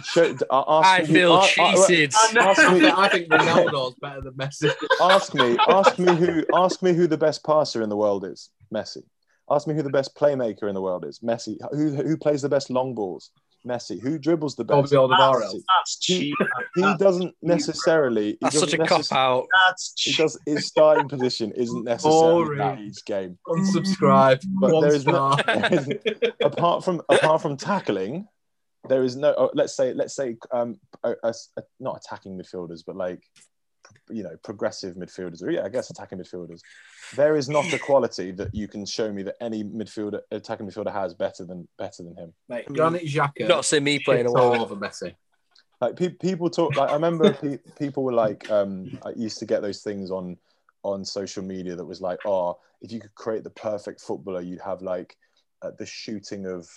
show, ask I me feel uh, cheated. I ask me, think, I think Ronaldo's better than Messi. ask me, ask me who, ask me who the best passer in the world is. Messi. Ask me who the best playmaker in the world is. Messi. Who who plays the best long balls? Messi. Who dribbles the best? Bobby Alderweireld. That's, that's cheap. He That's, doesn't necessarily. he That's such a doesn't cop out. that's He cheap. does. His starting position isn't necessarily that Boring. each game. Unsubscribe. But One there is no- apart from apart from tackling, there is no. oh, let's say let's say um a, a- a- not attacking midfielders, but like you know progressive midfielders, or yeah, I guess attacking midfielders. There is not a quality that you can show me that any midfielder attacking midfielder has better than better than him. Mate, Granit Xhaka. Not seen me playing a shits all while. over Messi. like pe- people talk like i remember pe- people were like um i used to get those things on on social media that was like oh if you could create the perfect footballer you'd have like uh, the shooting of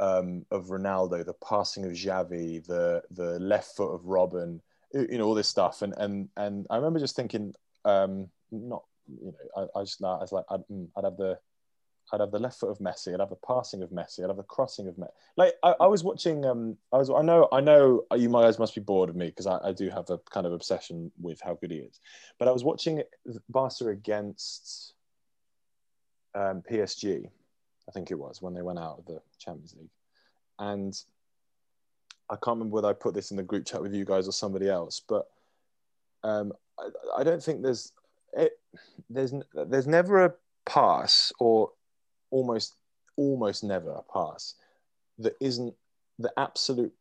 um of ronaldo the passing of xavi the the left foot of Robben you know all this stuff and and and i remember just thinking um not you know i, I just i was like I'd, mm, I'd have the I'd have the left foot of Messi. I'd have the passing of Messi. I'd have the crossing of Messi. Like I, I was watching. Um, I was. I know. I know. You my guys must be bored of me because I, I do have a kind of obsession with how good he is. But I was watching Barca against um, PSG. I think it was when they went out of the Champions League, and I can't remember whether I put this in the group chat with you guys or somebody else, but um, I, I don't think there's it, there's there's never a pass or almost almost never a pass that isn't the absolute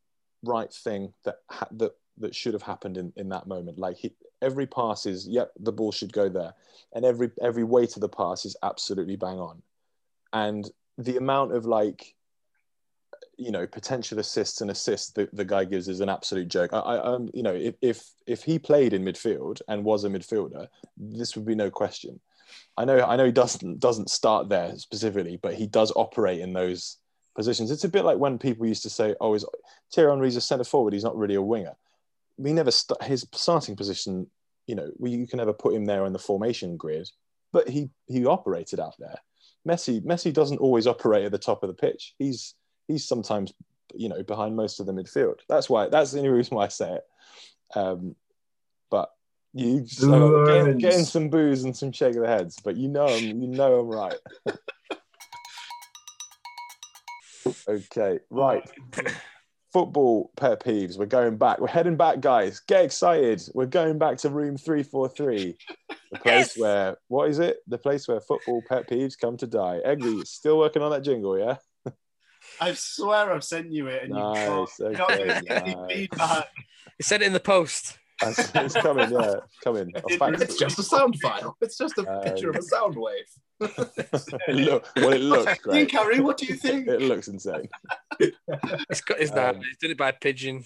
right thing that ha- that that should have happened in, in that moment. Like he, every pass is, yep, the ball should go there, and every every weight of the pass is absolutely bang on, and the amount of like, you know, potential assists and assists that the guy gives is an absolute joke. I, I um, you know, if if if he played in midfield and was a midfielder, this would be no question. I know I know he doesn't doesn't start there specifically, but he does operate in those positions. It's a bit like when people used to say, "Oh, is Thierry Henry's a centre forward? He's not really a winger." We never st- his starting position. You know, we, you can never put him there in the formation grid. but he he operated out there. Messi Messi doesn't always operate at the top of the pitch. He's he's sometimes you know behind most of the midfield. That's why that's the only reason why I say it. Um, but you so getting, getting some booze and some shake of the heads, but you know him, you know I'm right. okay, right. Football pet peeves. We're going back. We're heading back, guys. Get excited. We're going back to room 343. The place yes! where, what is it? The place where football pet peeves come to die. Eggy, still working on that jingle, yeah? I swear I've sent you it and nice, you can't, okay, can't nice. any feedback. You sent it in the post. It's coming, yeah, coming. It's just a sound file. It's just a um, picture of a sound wave. look, well, it looks great. Carrie, what do you think? It looks insane. It's got his um, He's done it by a pigeon.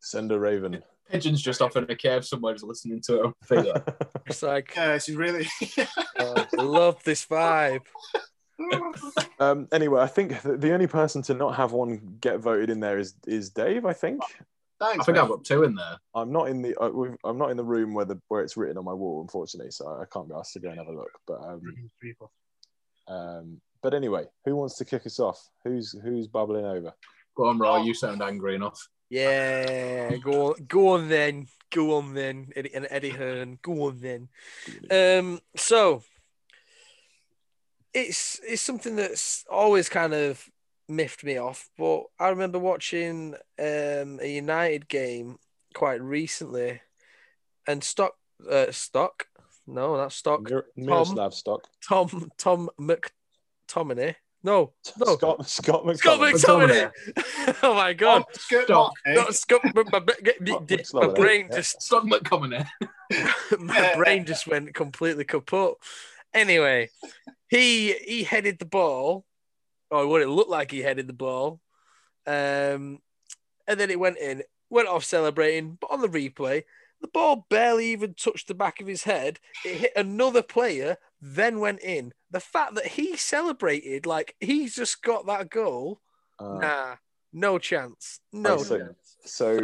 Send a raven. Pigeon's just off in a cave somewhere, just listening to it. It's like, yeah, she's really. I love this vibe. Um, anyway, I think the only person to not have one get voted in there is is Dave. I think. Thanks, I think mate. I've got two in there. I'm not in the uh, I'm not in the room where the where it's written on my wall, unfortunately, so I can't be asked to go and have a look. But um, um, but anyway, who wants to kick us off? Who's who's bubbling over? Go on, Roy. You sound angry enough. Yeah, go on, go on then, go on then, Eddie, and Eddie Hearn, go on then. Um, so it's it's something that's always kind of miffed me off. But I remember watching um, a United game quite recently, and Stock, uh, Stock, no, that's Stock. Mir- Miroslav Stock. Tom Tom McTominay. No, no. Scott Scott McTominay. Scott McTominay. oh my god. Oh, Scott. Not Scott. My, my, my brain just Scott McTominay. my brain just went completely kaput. Anyway, he he headed the ball or what it looked like he headed the ball. Um, and then it went in, went off celebrating, but on the replay, the ball barely even touched the back of his head. It hit another player, then went in. The fact that he celebrated like he's just got that goal, uh, nah, no chance, no so, chance. So,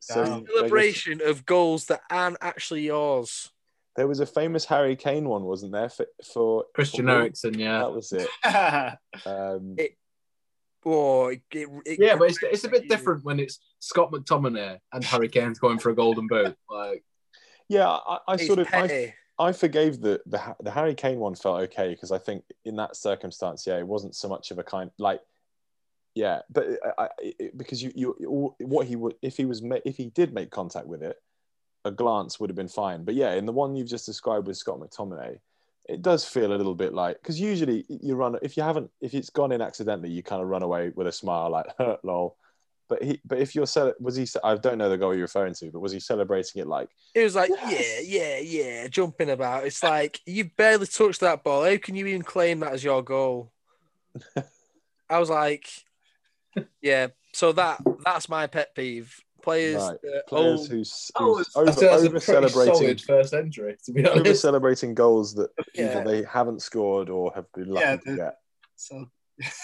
so celebration of goals that aren't actually yours. There was a famous Harry Kane one, wasn't there? For, for Christian Eriksen, yeah, that was it. um, it oh, it, it, it, yeah, but it's, it's a bit different when it's Scott McTominay and Harry Kane's going for a golden boot. Like, yeah, I, I sort of I, I, forgave the, the the Harry Kane one felt okay because I think in that circumstance, yeah, it wasn't so much of a kind like. Yeah, but I, because you, you, what he would if he was if he did make contact with it, a glance would have been fine. But yeah, in the one you've just described with Scott McTominay, it does feel a little bit like because usually you run if you haven't if it's gone in accidentally, you kind of run away with a smile like hurt lol. But he, but if you're was he? I don't know the goal you're referring to, but was he celebrating it like? It was like yes. yeah, yeah, yeah, jumping about. It's like you barely touched that ball. How can you even claim that as your goal? I was like, yeah. So that that's my pet peeve players, right. players who's, who's oh, over, over celebrating first entry. To be honest, over celebrating goals that yeah. either they haven't scored or have been lucky yeah, to get. So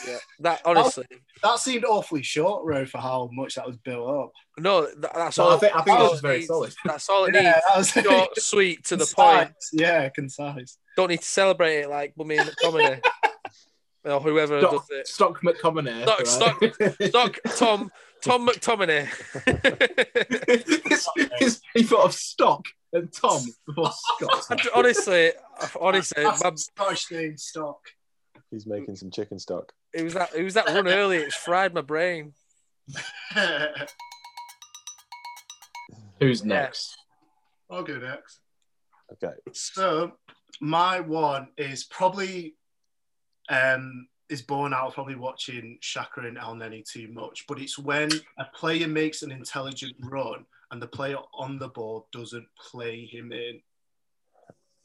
yeah, that honestly, that, that, seemed awfully short, row for how much that was built up. No, that, that's no, all. I think, I think that was very needs, solid. That's all it yeah, needs. That was short, sweet, to concise, the point. Yeah, concise. Don't need to celebrate it like Mummy and McTominay. or whoever Stock, does it. Stock McTominay. Stock, right? stock, stock Tom Tom McTominay. he thought of stock and Tom before Scott. honestly, honestly, my, Scottish name stock. He's making some chicken stock. It was that. It was that run early. It's fried my brain. Who's next? I'll go next. Okay. So my one is probably um is born out of probably watching Xhaka and Elneny too much, but it's when a player makes an intelligent run and the player on the ball doesn't play him in.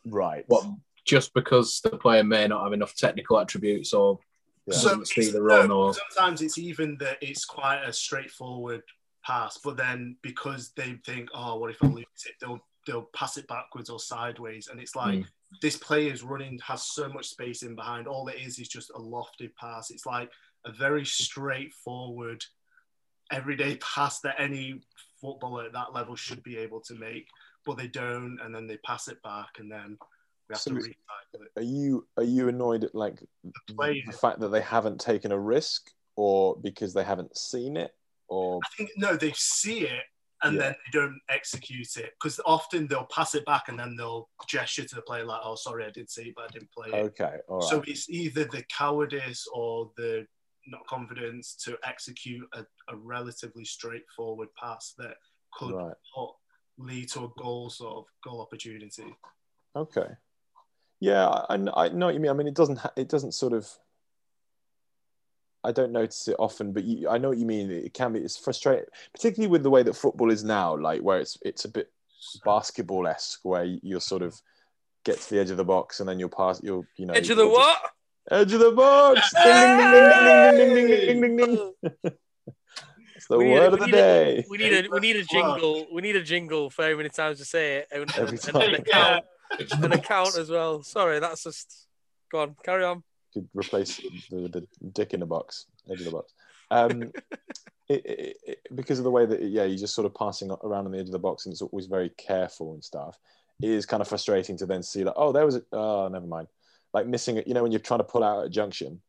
Right. What? Just because the player may not have enough technical attributes or yeah. so see the run, no, or sometimes it's even that it's quite a straightforward pass, but then because they think, oh, what if I lose it? They'll they'll pass it backwards or sideways, and it's like. Mm this player's running has so much space in behind. All it is is just a lofted pass. It's like a very straightforward, everyday pass that any footballer at that level should be able to make, but they don't, and then they pass it back, and then We have So to recycle it. Are you are you annoyed at like players. the fact that they haven't taken a risk, or because they haven't seen it, or I think no, they see it and Yeah. then they don't execute it because often they'll pass it back and then they'll gesture to the player like, "Oh, sorry, I did see it, but I didn't play it." okay, all right, So it's either the cowardice or the not confidence to execute a, a relatively straightforward pass that could right, lead to a goal sort of goal opportunity. okay, yeah, I, I I know what you mean. I mean, it doesn't ha- it doesn't sort of. I don't notice it often, but you, I know what you mean. It can be. It's frustrating, particularly with the way that football is now. Like where it's it's a bit basketball esque, where you'll sort of get to the edge of the box and then you'll pass. You'll you know Edge of the just- what? Edge of the box. Ding, ding, ding, ding, ding, ding, ding, ding, ding, ding. It's the We need a- word of we the need a- day. We need a we need a jingle. We need a jingle for how many times to say it. And, Every and, time. an account, an account as well. Sorry, that's just go on. Carry on. Could replace the, the dick in the box, edge of the box. Um, it, it, it, because of the way that yeah, you're just sort of passing around on the edge of the box, and it's always very careful and stuff. It is kind of frustrating to then see like, oh, there was a oh, never mind. Like missing it, you know, when you're trying to pull out at a junction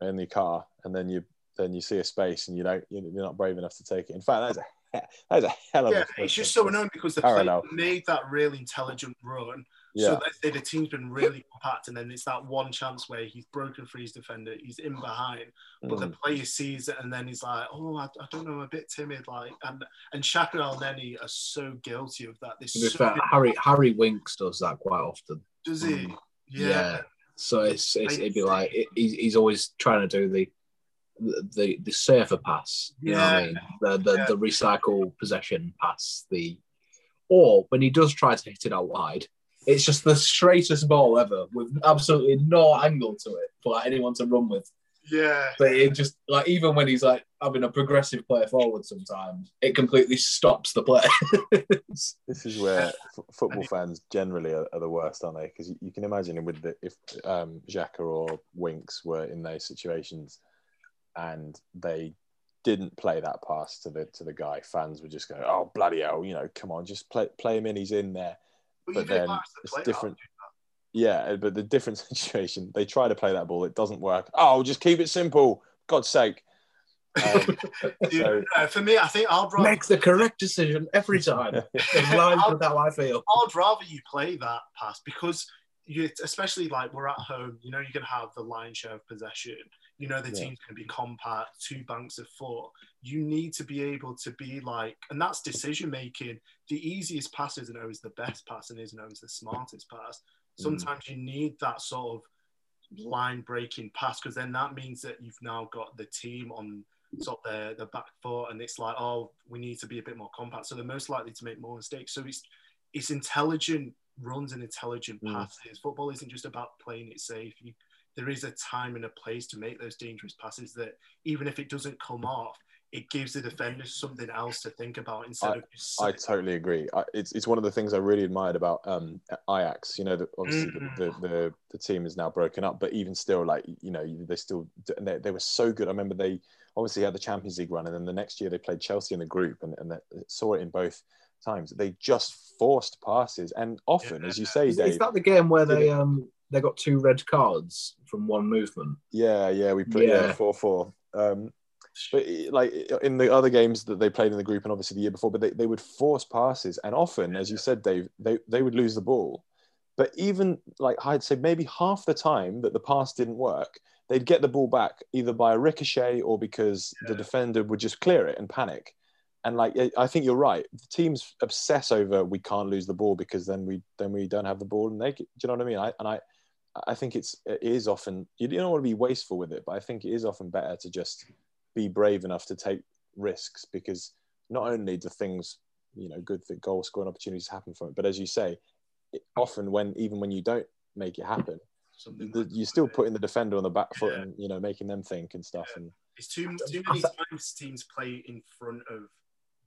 in the car, and then you then you see a space, and you don't, you're not brave enough to take it. In fact, that's a that is a hell of Yeah, a. it's just so annoying because the player made that really intelligent run. Yeah, So let's say the team's been really compact, and then it's that one chance where he's broken for his defender, he's in behind, but the Mm. player sees it, and then he's like, "Oh, I, I don't know, I'm a bit timid." Like, and and Xhaka and Nenny are so guilty of that. This so fair, Harry Harry Winks does that quite often. does he? Mm. Yeah. Yeah. So it's, it's it'd be like it, he's, he's always trying to do the the the safer pass. You know what I Yeah. mean? The the, Yeah. the recycle possession pass. The or when he does try to hit it out wide, it's just the straightest ball ever with absolutely no angle to it for like, anyone to run with. Yeah. But it just like even when he's like having a progressive play forward, sometimes it completely stops the play. This is where f- football fans generally are, are the worst, aren't they? Because you, you can imagine with the, if um, Xhaka or Winks were in those situations and they didn't play that pass to the to the guy, fans would just go, "Oh bloody hell! You know, come on, just play play him in. He's in there." But, But then have it's play different. Yeah, but the different situation, they try to play that ball, it doesn't work. Oh, just keep it simple, God's sake. Um, Dude, So- no, for me, I think I'd rather Make the correct decision every time. In line with how I feel. I'd rather you play that pass because you, especially like we're at home, you know, you're gonna have the lion's share of possession. You know, the Yeah. team's gonna be compact, two banks of four. You need to be able to be like, and that's decision making. The easiest pass isn't always the best pass, and isn't always the smartest pass. Mm. Sometimes you need that sort of line breaking pass because then that means that you've now got the team on sort of their, their back foot and it's like oh we need to be a bit more compact so they're most likely to make more mistakes so it's it's intelligent runs and intelligent Mm. passes football isn't just about playing it safe you, there is a time and a place to make those dangerous passes that even if it doesn't come off it gives the defenders something else to think about instead of just I totally agree. I, it's it's one of the things I really admired about um, Ajax. You know, that obviously Mhm. the, the, the the team is now broken up, but even still, like you know, they still they, they were so good. I remember they obviously had the Champions League run, and then the next year they played Chelsea in the group, and, and they saw it in both times. They just forced passes, and often, as you say, Is, Dave. is that the game where they um they got two red cards from one movement? Yeah, yeah, we played yeah Yeah. four four. Um, but like in the other games that they played in the group, and obviously the year before, but they, they would force passes, and often, as you said, Dave, they they would lose the ball. But even like I'd say maybe half the time that the pass didn't work, they'd get the ball back either by a ricochet or because the defender would just clear it and panic. And like I- I think you're right. The teams obsess over we can't lose the ball because then we then we don't have the ball and they do you know what I mean? I, and I I think it's it is often you don't want to be wasteful with it, but I think it is often better to just be brave enough to take risks because not only do things you know good th- goal scoring opportunities happen from it, but as you say, it, often when even when you don't make it happen, something the, like you're that. still putting the defender on the back foot Yeah. and you know making them think and stuff. And It's too too many times teams play in front of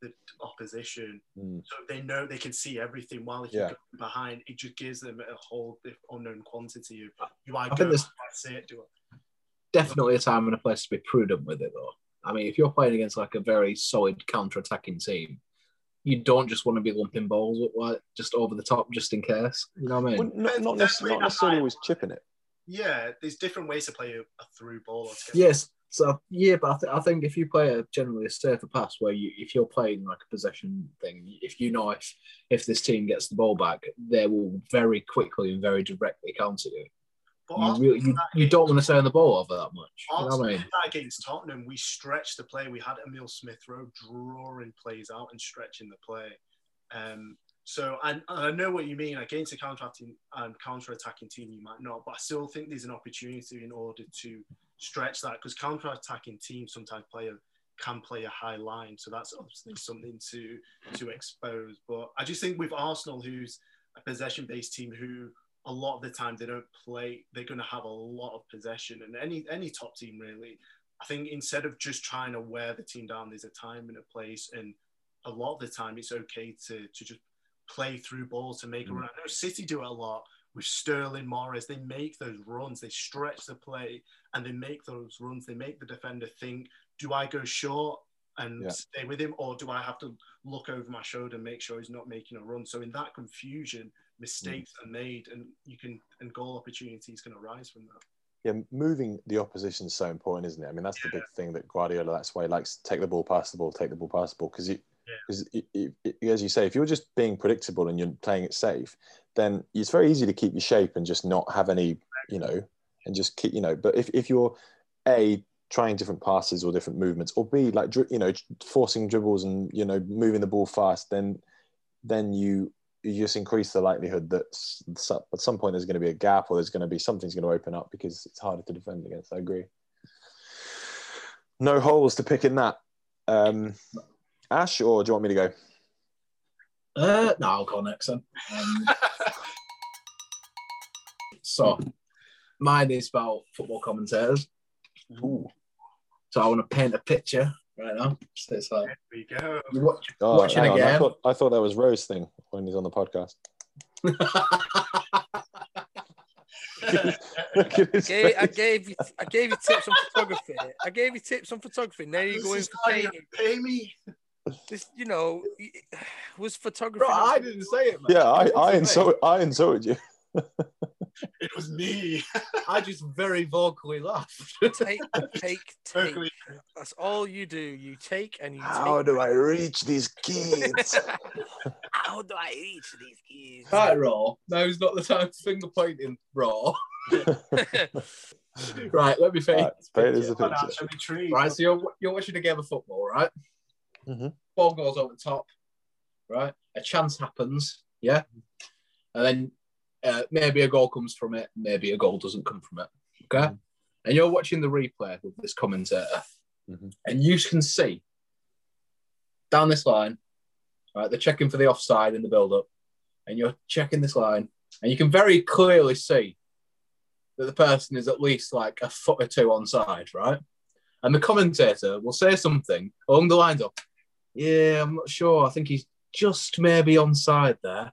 the opposition, mm, so they know they can see everything. While if you Yeah. go behind, it just gives them a whole unknown quantity of do I, I go? think there's- That's it. Do I? Definitely a time and a place to be prudent with it, though. I mean, if you're playing against like a very solid counter-attacking team, you don't just want to be lumping balls up like just over the top just in case. You know what I mean? Well, not, not, necess- not necessarily always chipping it. Yeah, there's different ways to play a, a through ball. altogether. Yes. So yeah, but I, th- I think if you play a generally a safer pass where you if you're playing like a possession thing, if you know if if this team gets the ball back, they will very quickly and very directly counter you. But You, really, you, you don't want to turn the ball over that much. You know I mean? that against Tottenham, we stretched the play. We had Emil Smith Rowe drawing plays out and stretching the play. Um, so and I know what you mean. Against a counter-attacking um, counter-attacking team, you might not, but I still think there's an opportunity in order to stretch that because counter-attacking teams sometimes play a can play a high line, so that's obviously something to to expose. But I just think with Arsenal, who's a possession-based team, who a lot of the time they don't play, they're going to have a lot of possession, and any any top team really. I think instead of just trying to wear the team down, there's a time and a place, and a lot of the time it's okay to to just play through balls to make a hmm. run. I know City do it a lot with Sterling, Mahrez. They make those runs, they stretch the play, and they make those runs. They make the defender think, do I go short and Yeah. stay with him, or do I have to look over my shoulder and make sure he's not making a run? So in that confusion, mistakes hmm. are made, and you can and goal opportunities can arise from that. Yeah, moving the opposition is so important, isn't it? I mean, that's the big thing that Guardiola. That's why he likes to take the ball, pass the ball, take the ball, pass the ball. Because because as you say, if you're just being predictable and you're playing it safe, then it's very easy to keep your shape and just not have any, you know, and just keep, you know. But if if you're a trying different passes or different movements, or b like you know forcing dribbles and you know moving the ball fast, then then you you just increase the likelihood that at some point there's going to be a gap or there's going to be something's going to open up because it's harder to defend against. I agree. No holes to pick in that. Um, Ash, or do you want me to go? Uh, no, I'll go next then. Um, so, mine is about football commentators. Ooh. So I want to paint a picture right now. So it's like There we go. watch, Oh, watching hang on. I again. thought, I thought that was Rose thing when he's on the podcast. Look at his Gave, I gave you, I gave you tips on photography. I gave you tips on photography. Now you're This going is for painting. pay me. This, you know, was photography. Bro, I didn't say it, man. Yeah, I, I wasn't insulted, I insulted you. It was me. I just very vocally laughed. take, take, take. That's all you do. You take and you How take. do I reach these kids? How do I reach these kids? Right, Raw. Now's not the time to finger pointing, Raw. Right, let me finish. Right, paint us a An picture. Right, so you're, you're watching a game of football, right? Mhm. Ball goes over the top, right? A chance happens, yeah? And then uh, maybe a goal comes from it, maybe a goal doesn't come from it, okay? Mhm. And you're watching the replay with this commentator, Mhm. and you can see down this line, right? They're checking for the offside in the build up, and you're checking this line, and you can very clearly see that the person is at least like a foot or two onside, right? And the commentator will say something along the lines of, Yeah, I'm not sure. I think he's just maybe onside there.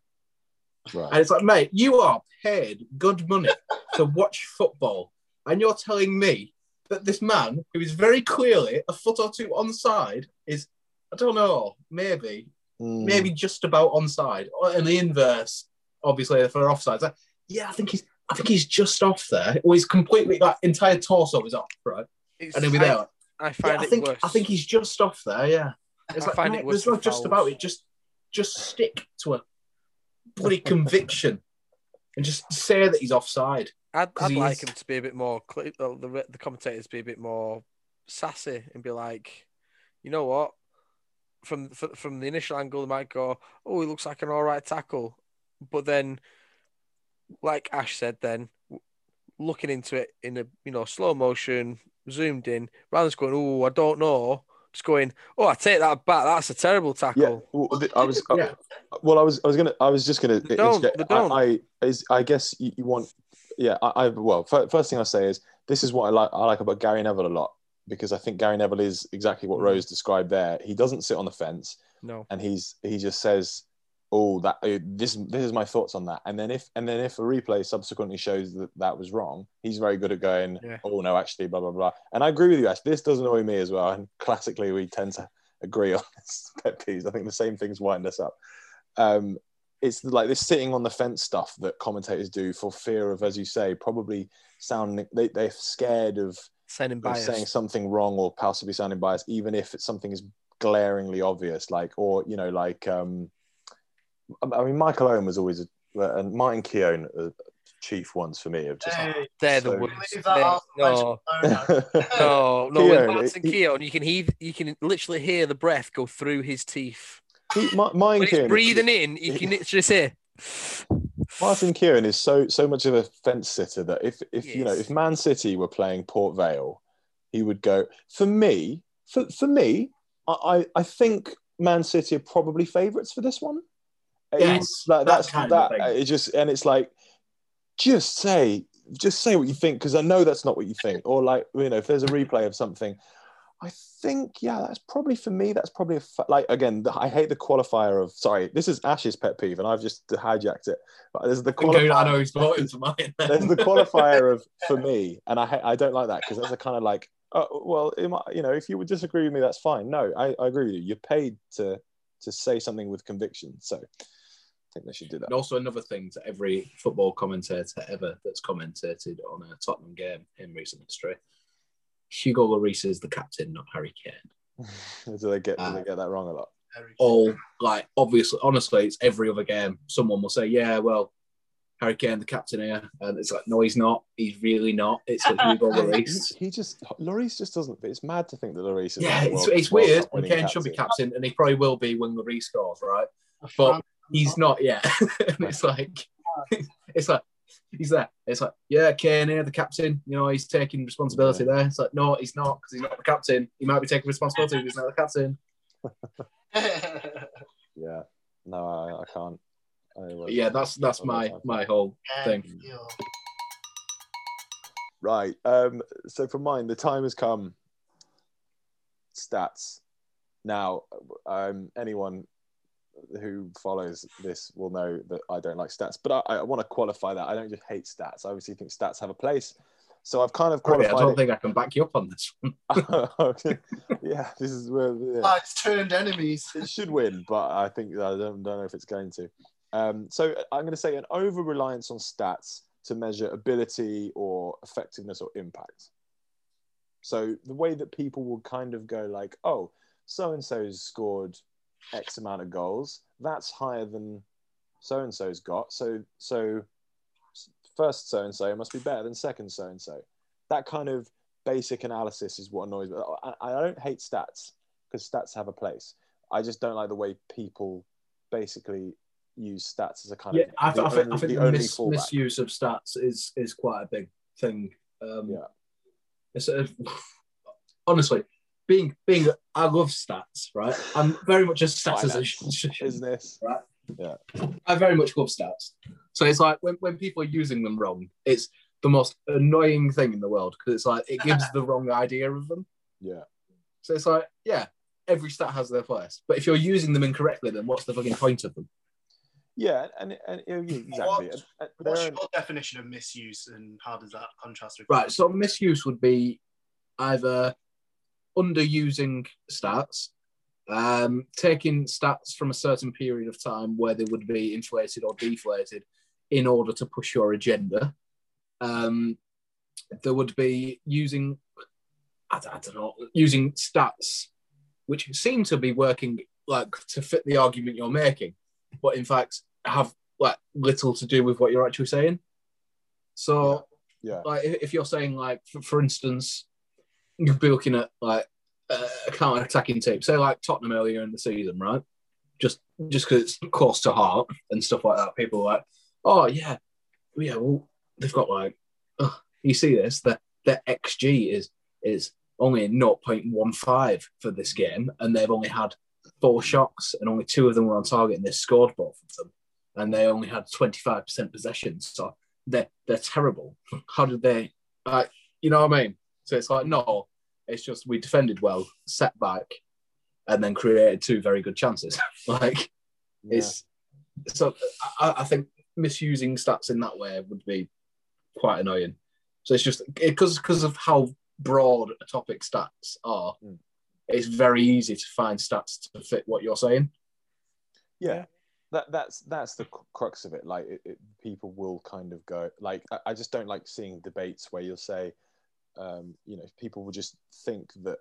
Right. And it's like, mate, you are paid good money to watch football. And you're telling me that this man, who is very clearly a foot or two onside, is, I don't know, maybe, Mm. maybe just about onside. Or in the inverse, obviously, for offsides. Like, yeah, I think he's I think he's just off there. Or he's completely that entire torso is off, right? It's- And he'll be I- there. I, Yeah, find I it think worse. I think he's just off there. Yeah, it's I like find it mate, worse there's just about it. Just just stick to a bloody conviction and just say that he's offside. I'd, 'cause I'd he like him to be a bit more, cle- uh, the the commentators be a bit more sassy and be like, you know what? From f- from the initial angle, they might go, oh, he looks like an all right tackle, but then, like Ash said, then looking into it in a you know slow motion, zoomed in, rather than just going, oh, I don't know, just going, oh, I take that back. That's a terrible Yeah, tackle. well, th- I was. Yeah. Well, I was. I was gonna. I was just gonna. They don't, interject. they don't. I, I, is, I guess you, you want. Yeah. I, I. Well, f- first thing I'll say is this is what I like. I like about Gary Neville a lot because I think Gary Neville is exactly what Mm. Rose described there. He doesn't sit on the fence No, and he's he just says, "Oh, that uh, this this is my thoughts on that." And then if and then if a replay subsequently shows that that was wrong, he's very good at going, Yeah. "Oh no, actually, blah blah blah." And I agree with you, Ash. This does annoy me as well. And classically, we tend to agree on this pet peeves. I think the same things wind us up. Um, it's like this sitting on the fence stuff that commentators do for fear of, as you say, probably sounding they, they're scared of Sounding biased. saying something wrong or possibly sounding biased, even if it's something is glaringly obvious, like or you know, like um, I- I mean, Michael Owen was always a, and Martin Keown, uh, chief ones for me of just. Hey, They're the So- worst. They're- No, Oh, no. no, no. Keown, With Martin he- Keown, you can he, you can literally hear the breath go through his teeth. he, Ma- Martin When he's Keown, breathing in, you can literally say, Martin Keown is so so much of a fence sitter that if if you know if Man City were playing Port Vale, he would go. For me, for for me, I I, I think Man City are probably favourites for this one. Yes, It's like that that's that. It just and it's like, just say just say what you think because I know that's not what you think. Or like you know if there's a replay of something. I think, yeah, that's probably for me. That's probably a fa- like again. The, I hate the qualifier of sorry. This is Ash's pet peeve, and I've just hijacked it. But there's the qualifier I know he's voting for mine. there's the qualifier of for me, and I ha- I don't like that because that's a kind of like, oh, well, might- you know, if you would disagree with me, that's fine. No, I, I agree with you. You're paid to to say something with conviction, so I think they should do that. And also another thing to every football commentator ever that's commentated on a Tottenham game in recent history. Hugo Lloris is the captain, not Harry Kane. do they get do Uh, they get that wrong a lot? All like obviously, honestly, it's every other game. Someone will say, "Yeah, well, Harry Kane, the captain here," and it's like, "No, he's not. He's really not. It's a Hugo He, Lloris." he just Lloris just doesn't. It's mad to think that Lloris. Is Yeah, like the it's, World- it's World weird. And winning Kane should be captain. captain, and he probably will be when Lloris scores, right? But he's not yet. and it's like, it's like, he's there. It's like, yeah, Kane here, the captain. You know, he's taking responsibility there. It's like, no, he's not because he's not the captain. He might be taking responsibility, but he's not the captain. Yeah, no, I, I can't. I, yeah, that's that's my my whole thing. Right. Um, so for mine, the time has come. Stats. Now, um, anyone who follows this will know that I don't like stats, but I, I want to qualify that. I don't just hate stats. I obviously think stats have a place. So I've kind of Probably, I don't think I can back you up on this one. it. yeah, this is where yeah. Ah, it's turned enemies. it should win, but I think I don't, don't know if it's going to. Um, so I'm going to say an over reliance on stats to measure ability or effectiveness or impact. So the way that people will kind of go like, oh, so and so's scored X amount of goals, that's higher than so and so's got. So so first so and so must be better than second so and so. That kind of basic analysis is what annoys me. I, I don't hate stats because stats have a place. I just don't like the way people basically use stats as a kind Yeah, of I, the I think, only- I think the the mis- misuse of stats is is quite a big thing. Um, Yeah. It's a, honestly, being being I love stats, right? I'm very much a statistician. business. Right. Yeah. I very much love stats. So it's like when, when people are using them wrong, it's the most annoying thing in the world because it's like it gives the wrong idea of them. Yeah. So it's like, yeah, every stat has their place. But if you're using them incorrectly, then what's the fucking point of them? Yeah, and, and, and exactly. What- And- and What's your definition of misuse and how does that contrast with Right. So misuse would be either underusing stats, um, taking stats from a certain period of time where they would be inflated or deflated in order to push your agenda. Um, there would be using, I, I don't know, using stats which seem to be working like to fit the argument you're making, but in fact have like little to do with what you're actually saying. So yeah, like if if you're saying like for, for instance you'd be looking at like uh, a counter attacking team, say like Tottenham earlier in the season right? Just just because it's close to heart and stuff like that people are like oh yeah. Yeah well they've got like ugh, you see this the their xg is is only 0.15 for this game and they've only had four shots and only two of them were on target and they scored both of them. And they only had 25% possession so they're they're terrible. How did they like you know what I mean? So it's like no, it's just we defended well, set back, and then created two very good chances. like yeah. it's so I, I think misusing stats in that way would be quite annoying. So it's just because because of how broad a topic stats are. Mm. it's very easy to find stats to fit what you're saying. Yeah. That, that's that's the crux of it. Like it, it, people will kind of go like I, I, just don't like seeing debates where you'll say, um, you know, people will just think that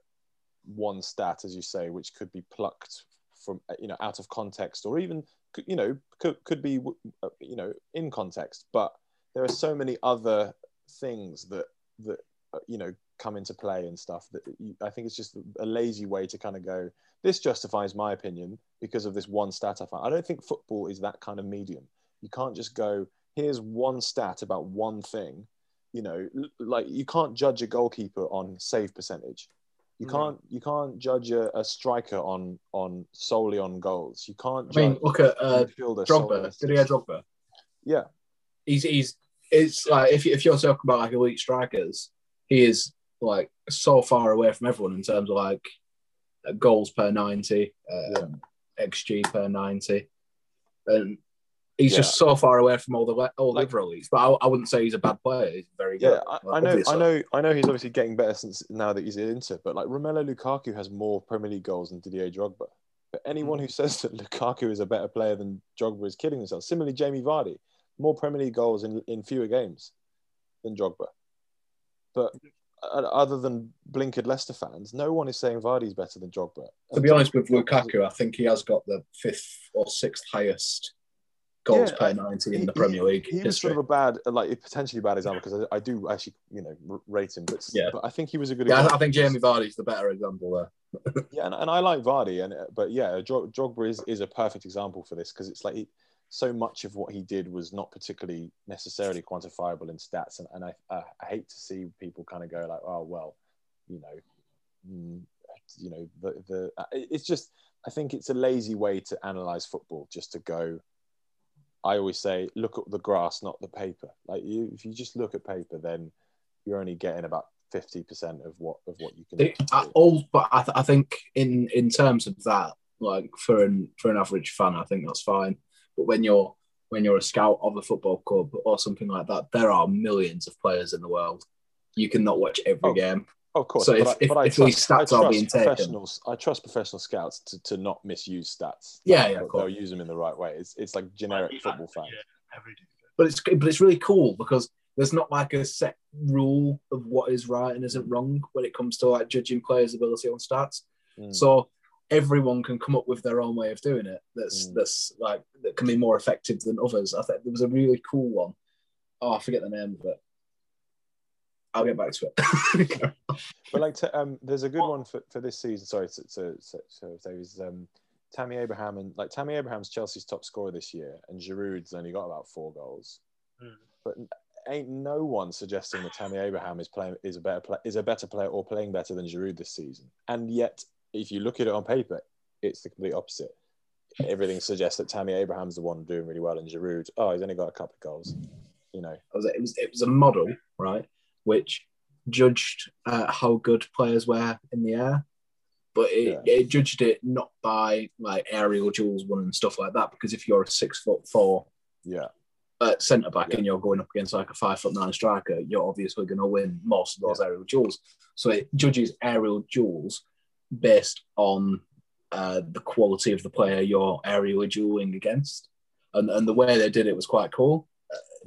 one stat, as you say, which could be plucked from you know out of context or even you know could, could be uh, you know in context. But there are so many other things that that uh, you know come into play and stuff that you, i think it's just a lazy way to kind of go this justifies my opinion because of this one stat i found. I don't think football is that kind of medium. You can't just go here's one stat about one thing you know like you can't judge a goalkeeper on save percentage you can't you can't judge a, a, striker on on solely on goals. You can't. I mean, look at uh, Drogba. Did he have Drogba? Yeah, he's he's it's like if if you're talking about like elite strikers, he is like so far away from everyone in terms of like goals per ninety, um, yeah. xG per ninety, and he's yeah. just so far away from all the all the like, elites. But I, I, wouldn't say he's a bad player. He's very good. Yeah, I, I know, obviously. I know, I know. He's obviously getting better since now that he's in Inter. But like Romelu Lukaku has more Premier League goals than Didier Drogba. But anyone mm. who says that Lukaku is a better player than Drogba is kidding themselves. Similarly, Jamie Vardy, more Premier League goals in, in fewer games than Drogba. But other than blinkered Leicester fans, no one is saying Vardy's better than Drogba. To be honest with Lukaku, I think he has got the fifth or sixth highest goals yeah, per 90 in the Premier League. He, he was sort of a bad, like potentially bad example because I, I, do actually, you know, rate him, but yeah, but I think he was a good. Yeah, example. I think Jamie Vardy's the better example there. yeah, and, and, I like Vardy, and but yeah, Drogba is, is a perfect example for this because it's like he, so much of what he did was not particularly necessarily quantifiable in stats, and, and I, I, I hate to see people kind of go like, oh well, you know, mm, you know, the the it's just I think it's a lazy way to analyze football, just to go I always say, look at the grass, not the paper. Like you, if you just look at paper, then you're only getting about fifty percent of what of what you can. All, but I, th- I think in in terms of that, like for an for an average fan, I think that's fine. But when you're when you're a scout of a football club or something like that, there are millions of players in the world. You cannot watch every oh, game. Of course, so if, I, if, if trust, these stats are being taken, I trust professional scouts to, to not misuse stats. Yeah, yeah, they'll use them in the right way. It's, it's like generic football fans. But it's but it's really cool because there's not like a set rule of what is right and isn't wrong when it comes to like judging players' ability on stats. Mm. So everyone can come up with their own way of doing it. That's mm. that's like that can be more effective than others. I think there was a really cool one. Oh, I forget the name of it I'll get back to it. but like, um, there's a good one for, for this season. Sorry, so so, so, so there's um, Tammy Abraham and like Tammy Abraham's Chelsea's top scorer this year, and Giroud's only got about four goals. Mm. But ain't no one suggesting that Tammy Abraham is playing is a better play, is a better player or playing better than Giroud this season. And yet, if you look at it on paper, it's the complete opposite. Everything suggests that Tammy Abraham's the one doing really well, and Giroud, oh, he's only got a couple of goals. You know, it was it was, it was a model, right? Which judged uh, how good players were in the air, but it, yeah. it, judged it not by like aerial duels won and stuff like that. Because if you're a six foot four, yeah, uh, centre back yeah. and you're going up against like a five foot nine striker, you're obviously going to win most of those yeah. aerial duels. So it judges aerial duels based on uh, the quality of the player you're aerially dueling against, and and the way they did it was quite cool.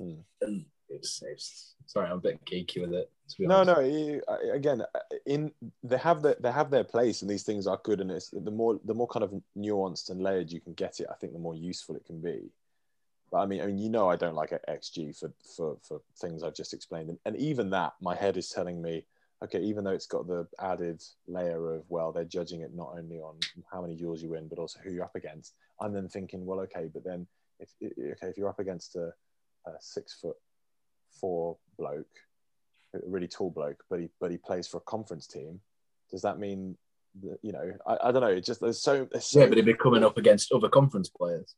Mm. And it's, it's sorry, I'm a bit geeky with it. no, no. again, uh, in they have the, they have their place, and these things are good. And it's the more the more kind of nuanced and layered you can get it, I think the more useful it can be. But I mean, I mean, you know, I don't like XG for for for things I've just explained, and, and even that, my head is telling me, okay, even though it's got the added layer of well, they're judging it not only on how many duels you win, but also who you're up against. I'm then thinking, well, okay, but then if okay, if you're up against a, a six foot four bloke, a really tall bloke, but he but he plays for a conference team. Does that mean that, you know? I, I don't know. It just there's so, there's so yeah, but he'd be coming up against other conference players.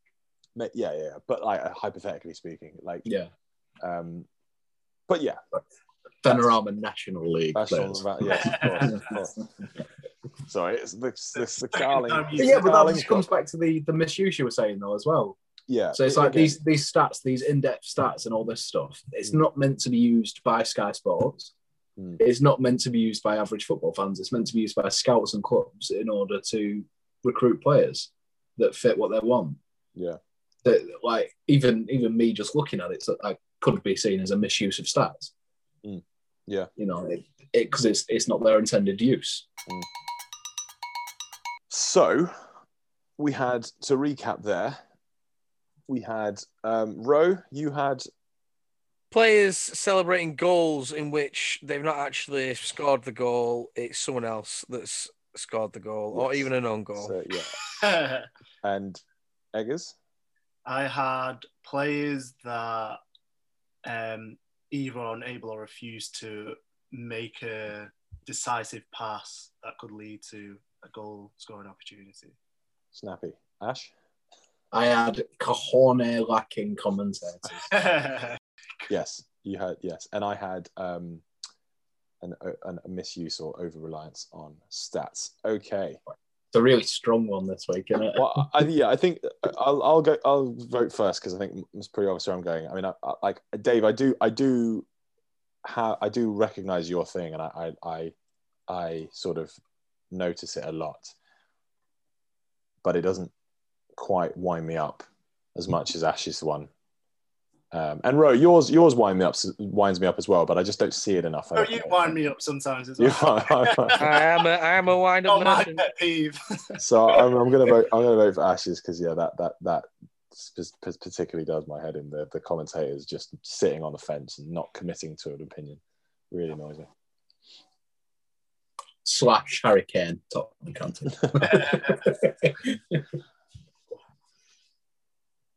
Yeah, yeah, but like hypothetically speaking, like yeah, um, but yeah, Vanarama National League players. yes, of course, of course. Sorry, it's the, the, the Carling. yeah, but that just comes back to the the misuse you were saying though as well. Yeah. So it's like again. these these stats, these in-depth stats, and all this stuff. It's mm. not meant to be used by Sky Sports. Mm. It's not meant to be used by average football fans. It's meant to be used by scouts and clubs in order to recruit players that fit what they want. Yeah. That, like even even me just looking at it, so I could be seen as a misuse of stats. Mm. Yeah. You know, it because it's it's not their intended use. So we had to recap there. We had um, Ro. You had Players celebrating goals in which they've not actually scored the goal. It's someone else that's scored the goal, or even an own goal. so, yeah, and Eggers. I had players that um, either unable or refused to make a decisive pass that could lead to a goal scoring opportunity. Snappy. Ash. I had cajone lacking commentators. Yes, you had yes, and I had um, an, an, a misuse or over reliance on stats. Okay. It's a really strong one this week, isn't it? Well, I, yeah, I think I'll, I'll go. I'll vote first because I think it's pretty obvious where I'm going. I mean, I, I, like Dave, I do, I do, how I do recognize your thing, and I, I, I, I sort of notice it a lot, but it doesn't quite wind me up as much as Ash's one. Um, and Ro, yours, yours wind me up, winds me up as well, but I just don't see it enough. Oh, you wind me up sometimes as You well. I am a, I am a wind up Not my merchant. pet peeve. so I'm, I'm gonna vote. I'm gonna vote for Ash's because yeah, that that that sp- sp- particularly does my head in. The the commentators just sitting on the fence and not committing to an opinion really annoys me. Slash Harry Kane, Tottenham captain.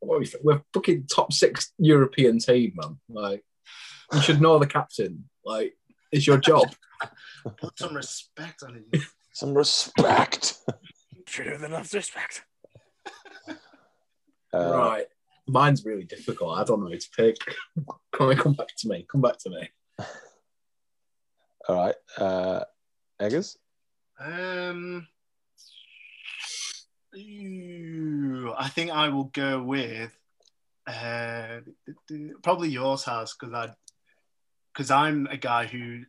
What are we- We're fucking top six European team, man. Like, you should know the captain. Like, it's your job. Put some respect on it. Some respect. Should have enough respect. Uh, right. Mine's really difficult. I don't know who to pick. Come on, come back to me. Come back to me. All right, uh, Eggers. Um, I think I will go with uh, probably yours has because I because I'm a guy who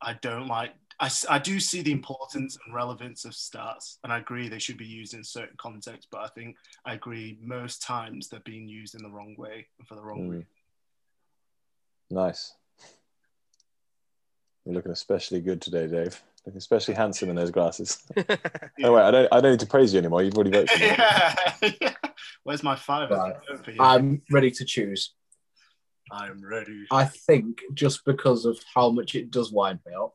I don't like. I, I do see the importance and relevance of stats, and I agree they should be used in certain contexts. But I think I agree most times they're being used in the wrong way and for the wrong Mm. reason. Nice. You're looking especially good today, Dave. Looking especially handsome in those glasses. Oh wait, I don't. I don't need to praise you anymore. You've already voted. For me. yeah. Where's my five? Right. I'm, I'm ready to choose. I'm ready. I think just because of how much it does wind me up,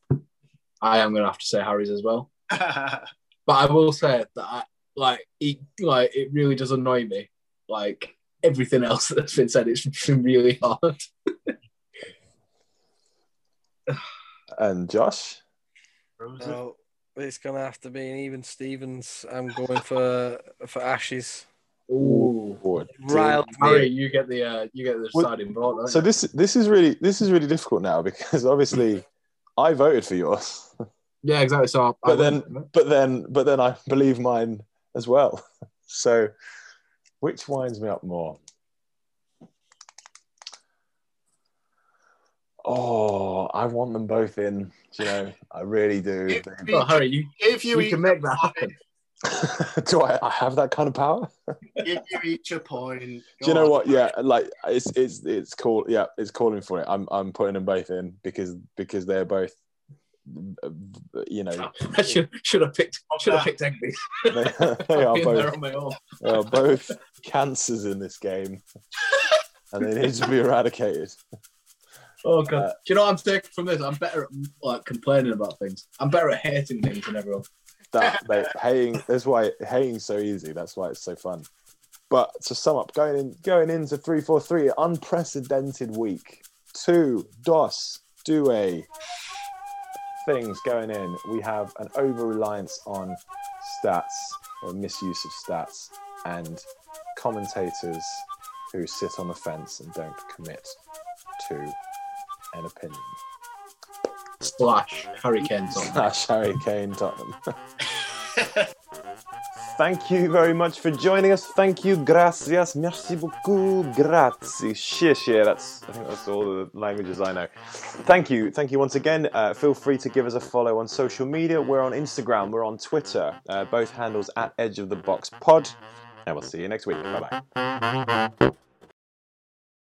I am going to have to say Harry's as well. But I will say that, I, like, it, like it really does annoy me. Like everything else that's been said, it's been really hard. And Josh. Rosa. No, it's gonna have to be an even Stevens. I'm going for for Ash's. Ooh, Ooh, Riled Harry, you get the uh, you get the Well, deciding vote. So you? this this is really this is really difficult now because obviously I voted for yours, yeah, exactly. So, I But win. but then but then I believe mine as well. So which winds me up more? Oh, I want them both in. Do You know, I really do. If, They- oh, Harry, you, if you, you can make that happen. do I, I have that kind of power? if you reach a point, Do you know what? Yeah, like it's it's it's called yeah, it's calling for it. I'm I'm putting them both in because because they're both uh, you know I should should have picked should have picked Egby. they, they are Being there both on my own. they are both cancers in this game, and they need to be eradicated. Oh god! Uh, Do you know what I'm taking from this? I'm better at like complaining about things. I'm better at hating things than everyone. That they hating that's why hating's so easy. That's why it's so fun. But to sum up, going in going into three four three, unprecedented week. Two dos due things going in. We have an over reliance on stats or misuse of stats and commentators who sit on the fence and don't commit to an opinion. Slash Harry Kane. Tottenham. Slash Harry Kane Tottenham. thank you very much for joining us. Thank you, gracias, merci beaucoup, grazie, xie That's I think that's all the languages I know. Thank you, thank you once again. Uh, feel free to give us a follow on social media. We're on Instagram, we're on Twitter, uh, both handles at Edge of the Box Pod, and we'll see you next week. Bye bye.